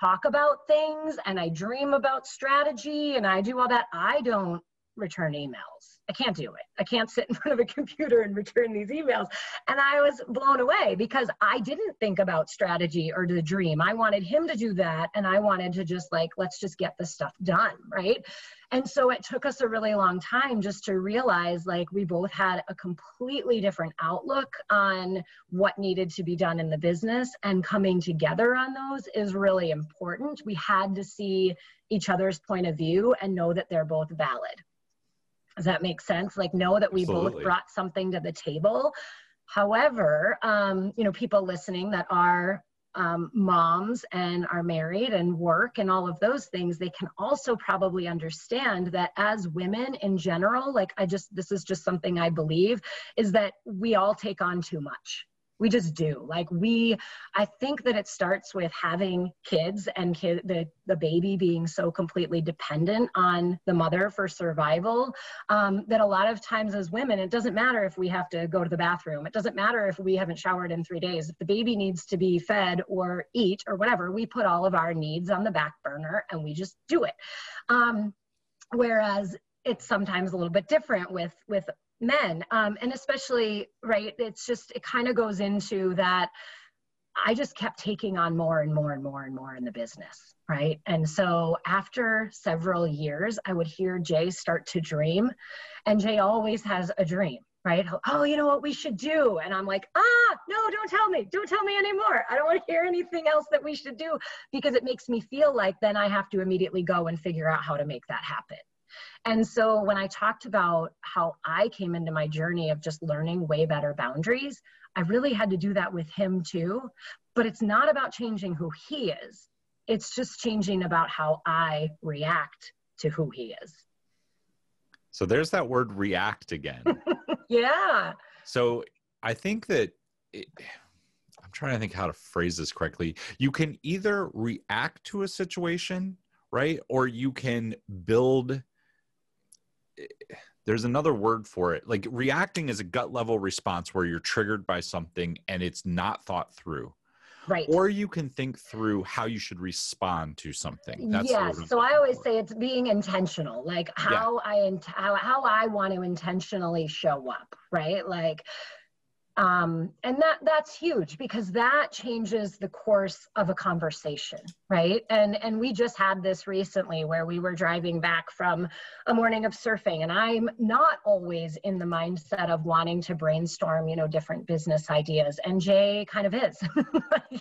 talk about things and I dream about strategy and I do all that. I don't return emails. I can't do it. I can't sit in front of a computer and return these emails. And I was blown away because I didn't think about strategy or the dream. I wanted him to do that. And I wanted to just like, let's just get this stuff done. Right. And so it took us a really long time just to realize like we both had a completely different outlook on what needed to be done in the business. And coming together on those is really important. We had to see each other's point of view and know that they're both valid does that make sense? Like know that we Absolutely. both brought something to the table. However, um, you know, people listening that are um, moms and are married and work and all of those things, they can also probably understand that as women in general, like I just, this is just something I believe, is that we all take on too much we just do. Like we i think that it starts with having kids and kid the, the baby being so completely dependent on the mother for survival um, that a lot of times as women it doesn't matter if we have to go to the bathroom. It doesn't matter if we haven't showered in three days. If the baby needs to be fed or eat or whatever we put all of our needs on the back burner and we just do it. Um, whereas it's sometimes a little bit different with with men um, and especially right it's just it kind of goes into that i just kept taking on more and more and more and more in the business right? And so after several years i would hear jay start to dream and jay always has a dream right? Oh you know what we should do? And i'm like ah no don't tell me don't tell me anymore. I don't want to hear anything else that we should do because it makes me feel like then i have to immediately go and figure out how to make that happen and so when I talked about how I came into my journey of just learning way better boundaries, I really had to do that with him too. But it's not about changing who he is, it's just changing about how I react to who he is. So there's that word react again. yeah. So I think that it, I'm trying to think how to phrase this correctly. You can either react to a situation, right? Or you can build there's another word for it. Like reacting is a gut level response where you're triggered by something and it's not thought through. Right. Or you can think through how you should respond to something. That's yes. So I always for. say it's being intentional, like how yeah. I how, how I want to intentionally show up, right? Like um, and that that's huge because that changes the course of a conversation right? And and we just had this recently where we were driving back from a morning of surfing and i'm not always in the mindset of wanting to brainstorm you know different business ideas and jay kind of is.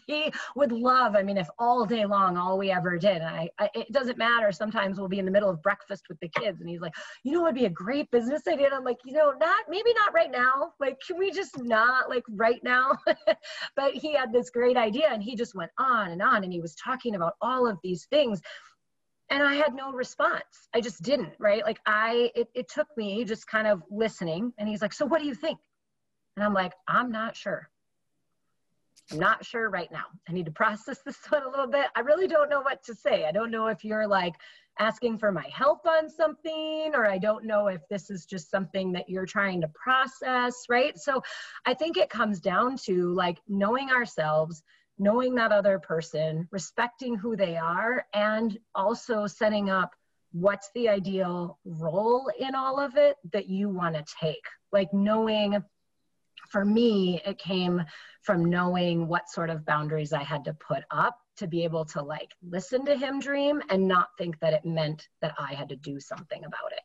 He would love i mean if all day long all we ever did I, I, it doesn't matter sometimes we'll be in the middle of breakfast with the kids and he's like you know it'd be a great business idea and i'm like you know not maybe not right now like can we just not not like right now. but he had this great idea and he just went on and on and he was talking about all of these things. And I had no response. I just didn't, right? Like I, it, it took me just kind of listening. And he's like, So what do you think? And I'm like, I'm not sure. I'm not sure right now. I need to process this one a little bit. I really don't know what to say. I don't know if you're like asking for my help on something, or I don't know if this is just something that you're trying to process, right? So I think it comes down to like knowing ourselves, knowing that other person, respecting who they are, and also setting up what's the ideal role in all of it that you want to take. Like knowing for me, it came from knowing what sort of boundaries I had to put up to be able to like listen to him dream and not think that it meant that I had to do something about it.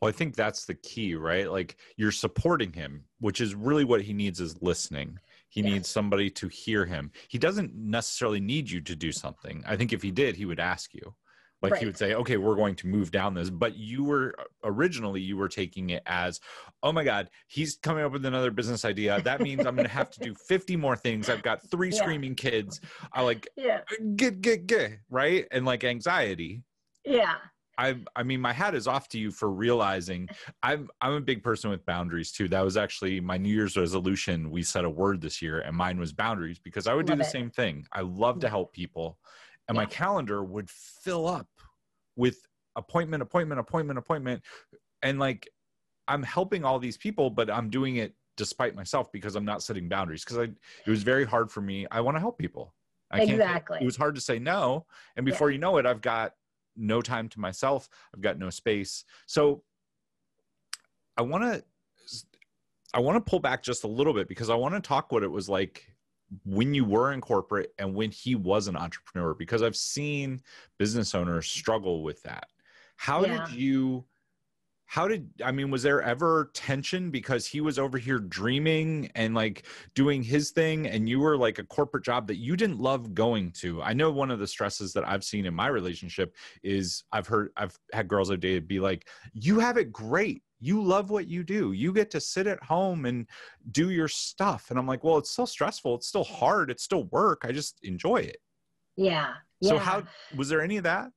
Well, I think that's the key, right? Like you're supporting him, which is really what he needs is listening. He needs somebody to hear him. He doesn't necessarily need you to do something. I think if he did, he would ask you like right. he would say okay we're going to move down this but you were originally you were taking it as oh my god he's coming up with another business idea that means i'm going to have to do 50 more things i've got three yeah. screaming kids i like yeah get get get right and like anxiety yeah I I mean my hat is off to you for realizing I'm I'm a big person with boundaries too. That was actually my New Year's resolution. We set a word this year and mine was boundaries because I would love do the it. same thing. I love to mm. help people and yeah. my calendar would fill up with appointment appointment appointment appointment. And like i'm helping all these people but i'm doing it despite myself because i'm not setting boundaries. Because i it was very hard for me. I want to help people. I exactly. It was hard to say no. And before yeah. you know it i've got no time to myself. I've got no space. So i want to i want to pull back just a little bit because i want to talk what it was like when you were in corporate and when he was an entrepreneur because I've seen business owners struggle with that. How yeah. did you how did I mean was there ever tension because he was over here dreaming and like doing his thing and you were like a corporate job that you didn't love going to? I know one of the stresses that I've seen in my relationship is I've heard I've had girls I've dated be like, "You have it great you love what you do. You get to sit at home and do your stuff. And i'm like well it's still stressful. It's still hard. It's still work. I just enjoy it. Yeah. So how was there any of that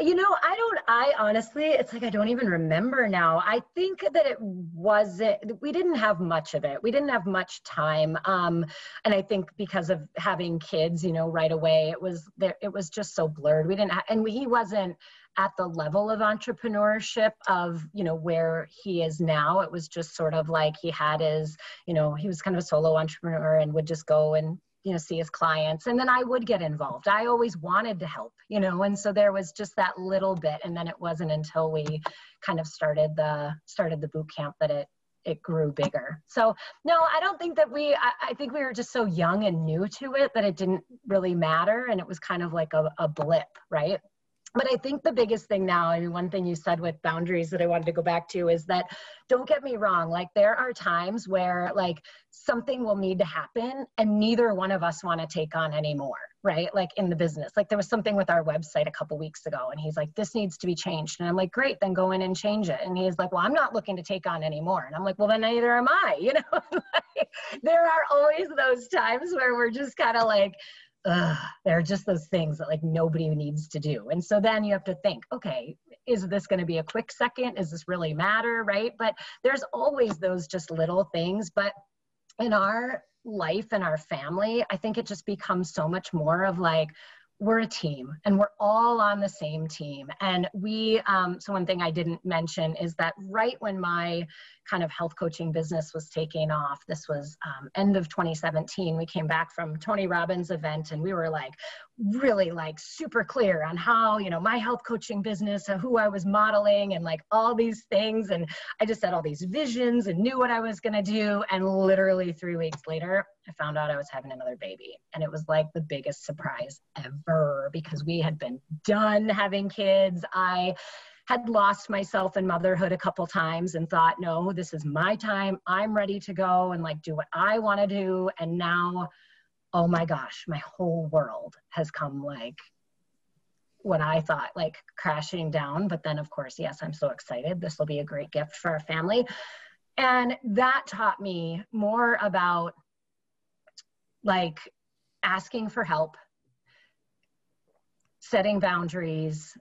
you know i don't i honestly it's like i don't even remember now. I think that it wasn't we didn't have much of it. We didn't have much time um and i think because of having kids you know right away it was there it was just so blurred. We didn't ha- and he wasn't at the level of entrepreneurship of you know where he is now. It was just sort of like he had his you know he was kind of a solo entrepreneur and would just go and you know see his clients and then i would get involved. I always wanted to help you know and so there was just that little bit and then it wasn't until we kind of started the started the boot camp that it it grew bigger. So no i don't think that we I, I think we were just so young and new to it that it didn't really matter and it was kind of like a, a blip right but I think the biggest thing now, I mean, one thing you said with boundaries that I wanted to go back to is that don't get me wrong, like there are times where like something will need to happen and neither one of us want to take on anymore, right? Like in the business. Like there was something with our website a couple weeks ago and he's like, this needs to be changed. And I'm like, great, then go in and change it. And he's like, well, I'm not looking to take on anymore. And I'm like, well, then neither am I, you know? there are always those times where we're just kind of like, ugh, there are just those things that like nobody needs to do. And so then you have to think, okay, is this going to be a quick second? Is this really matter? Right. But there's always those just little things. But in our life and our family, I think it just becomes so much more of like, we're a team and we're all on the same team. And we, um, so one thing I didn't mention is that right when my kind of health coaching business was taking off. This was um, end of 2017. We came back from Tony Robbins event and we were like really like super clear on how, you know, my health coaching business, who I was modeling and like all these things. And I just had all these visions and knew what I was going to do. And literally three weeks later, I found out I was having another baby. And it was like the biggest surprise ever because we had been done having kids. I had lost myself in motherhood a couple times and thought, no, this is my time. I'm ready to go and like do what I want to do. And now, oh my gosh, my whole world has come like what I thought like crashing down. But then, of course, yes, I'm so excited. This will be a great gift for our family. And that taught me more about like asking for help, setting boundaries,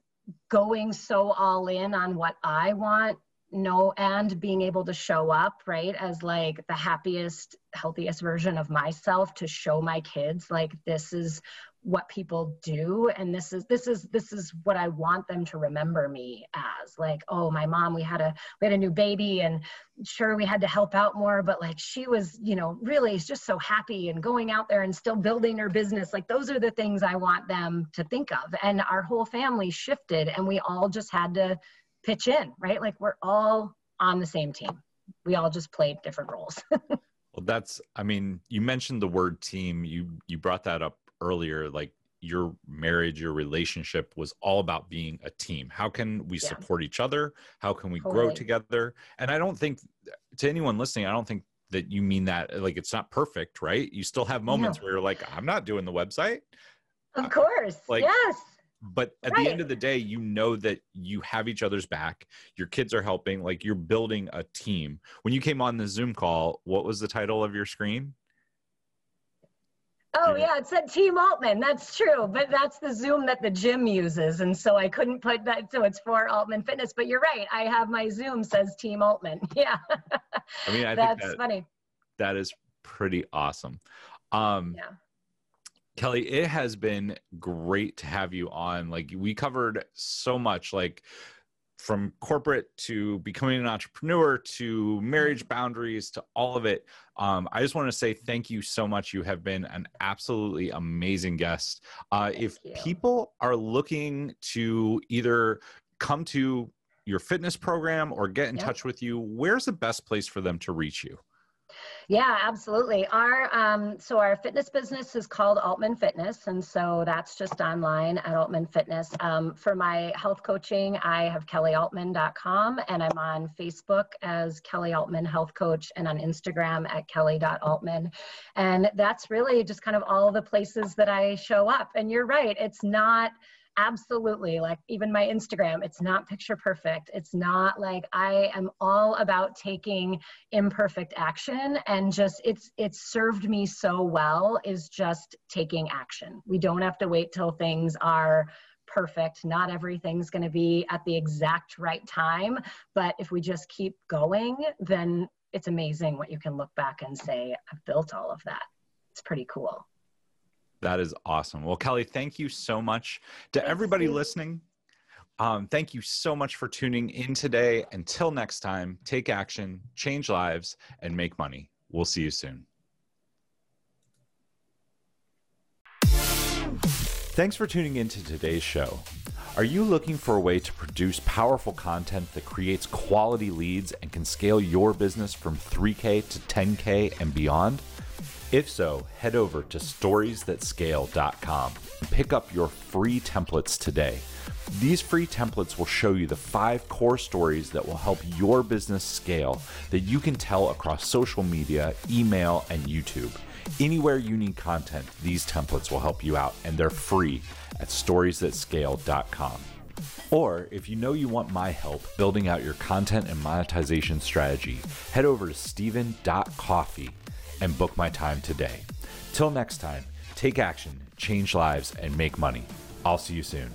going so all in on what I want no and being able to show up right as like the happiest healthiest version of myself to show my kids like this is what people do. And this is this is this is what i want them to remember me as. Like oh my mom we had a we had a new baby and sure we had to help out more but like she was you know really just so happy and going out there and still building her business. Like those are the things i want them to think of. And our whole family shifted and we all just had to pitch in right? Like we're all on the same team. We all just played different roles. Well that's i mean you mentioned the word team. You you brought that up earlier like your marriage your relationship was all about being a team. How can we yeah. support each other? How can we totally. grow together? And i don't think to anyone listening i don't think that you mean that like it's not perfect right? You still have moments where you're like i'm not doing the website. Of uh, course. like yes. but at right. the end of the day you know that you have each other's back your kids are helping like you're building a team. When you came on the zoom call what was the title of your screen Oh yeah, it said Team Altman. That's true, but that's the Zoom that the gym uses, and so I couldn't put that. So it's for Altman Fitness. But you're right. I have my Zoom says Team Altman. Yeah. I mean, I that's that, funny. That is pretty awesome. Um, yeah. Kelly, it has been great to have you on. Like we covered so much, like from corporate to becoming an entrepreneur to marriage boundaries to all of it. Um, I just want to say thank you so much. You have been an absolutely amazing guest. Uh, if you. people are looking to either come to your fitness program or get in yep. touch with you, where's the best place for them to reach you? Yeah, absolutely. Our um, so our fitness business is called Altman Fitness, and so that's just online at Altman Fitness. Um, for my health coaching, I have kellyaltman.com, and I'm on Facebook as Kelly Altman Health Coach, and on Instagram at kelly.altman. And that's really just kind of all the places that I show up. And you're right, it's not absolutely like even my instagram it's not picture perfect. It's not like i am all about taking imperfect action and just it's it's served me so well is just taking action. We don't have to wait till things are perfect. Not everything's going to be at the exact right time but if we just keep going then it's amazing what you can look back and say i've built all of that. It's pretty cool that is awesome. Well, Kelly, thank you so much to Thanks, everybody Steve. listening. Um, thank you so much for tuning in today. Until next time, take action, change lives, and make money. We'll see you soon. Thanks for tuning in to today's show. Are you looking for a way to produce powerful content that creates quality leads and can scale your business from 3K to 10K and beyond? If so, head over to storiesthatscale.com and pick up your free templates today. These free templates will show you the five core stories that will help your business scale that you can tell across social media, email, and YouTube. Anywhere you need content, these templates will help you out, and they're free at storiesthatscale.com. Or if you know you want my help building out your content and monetization strategy, head over to steven.coffee and book my time today. Till next time, take action, change lives, and make money. I'll see you soon.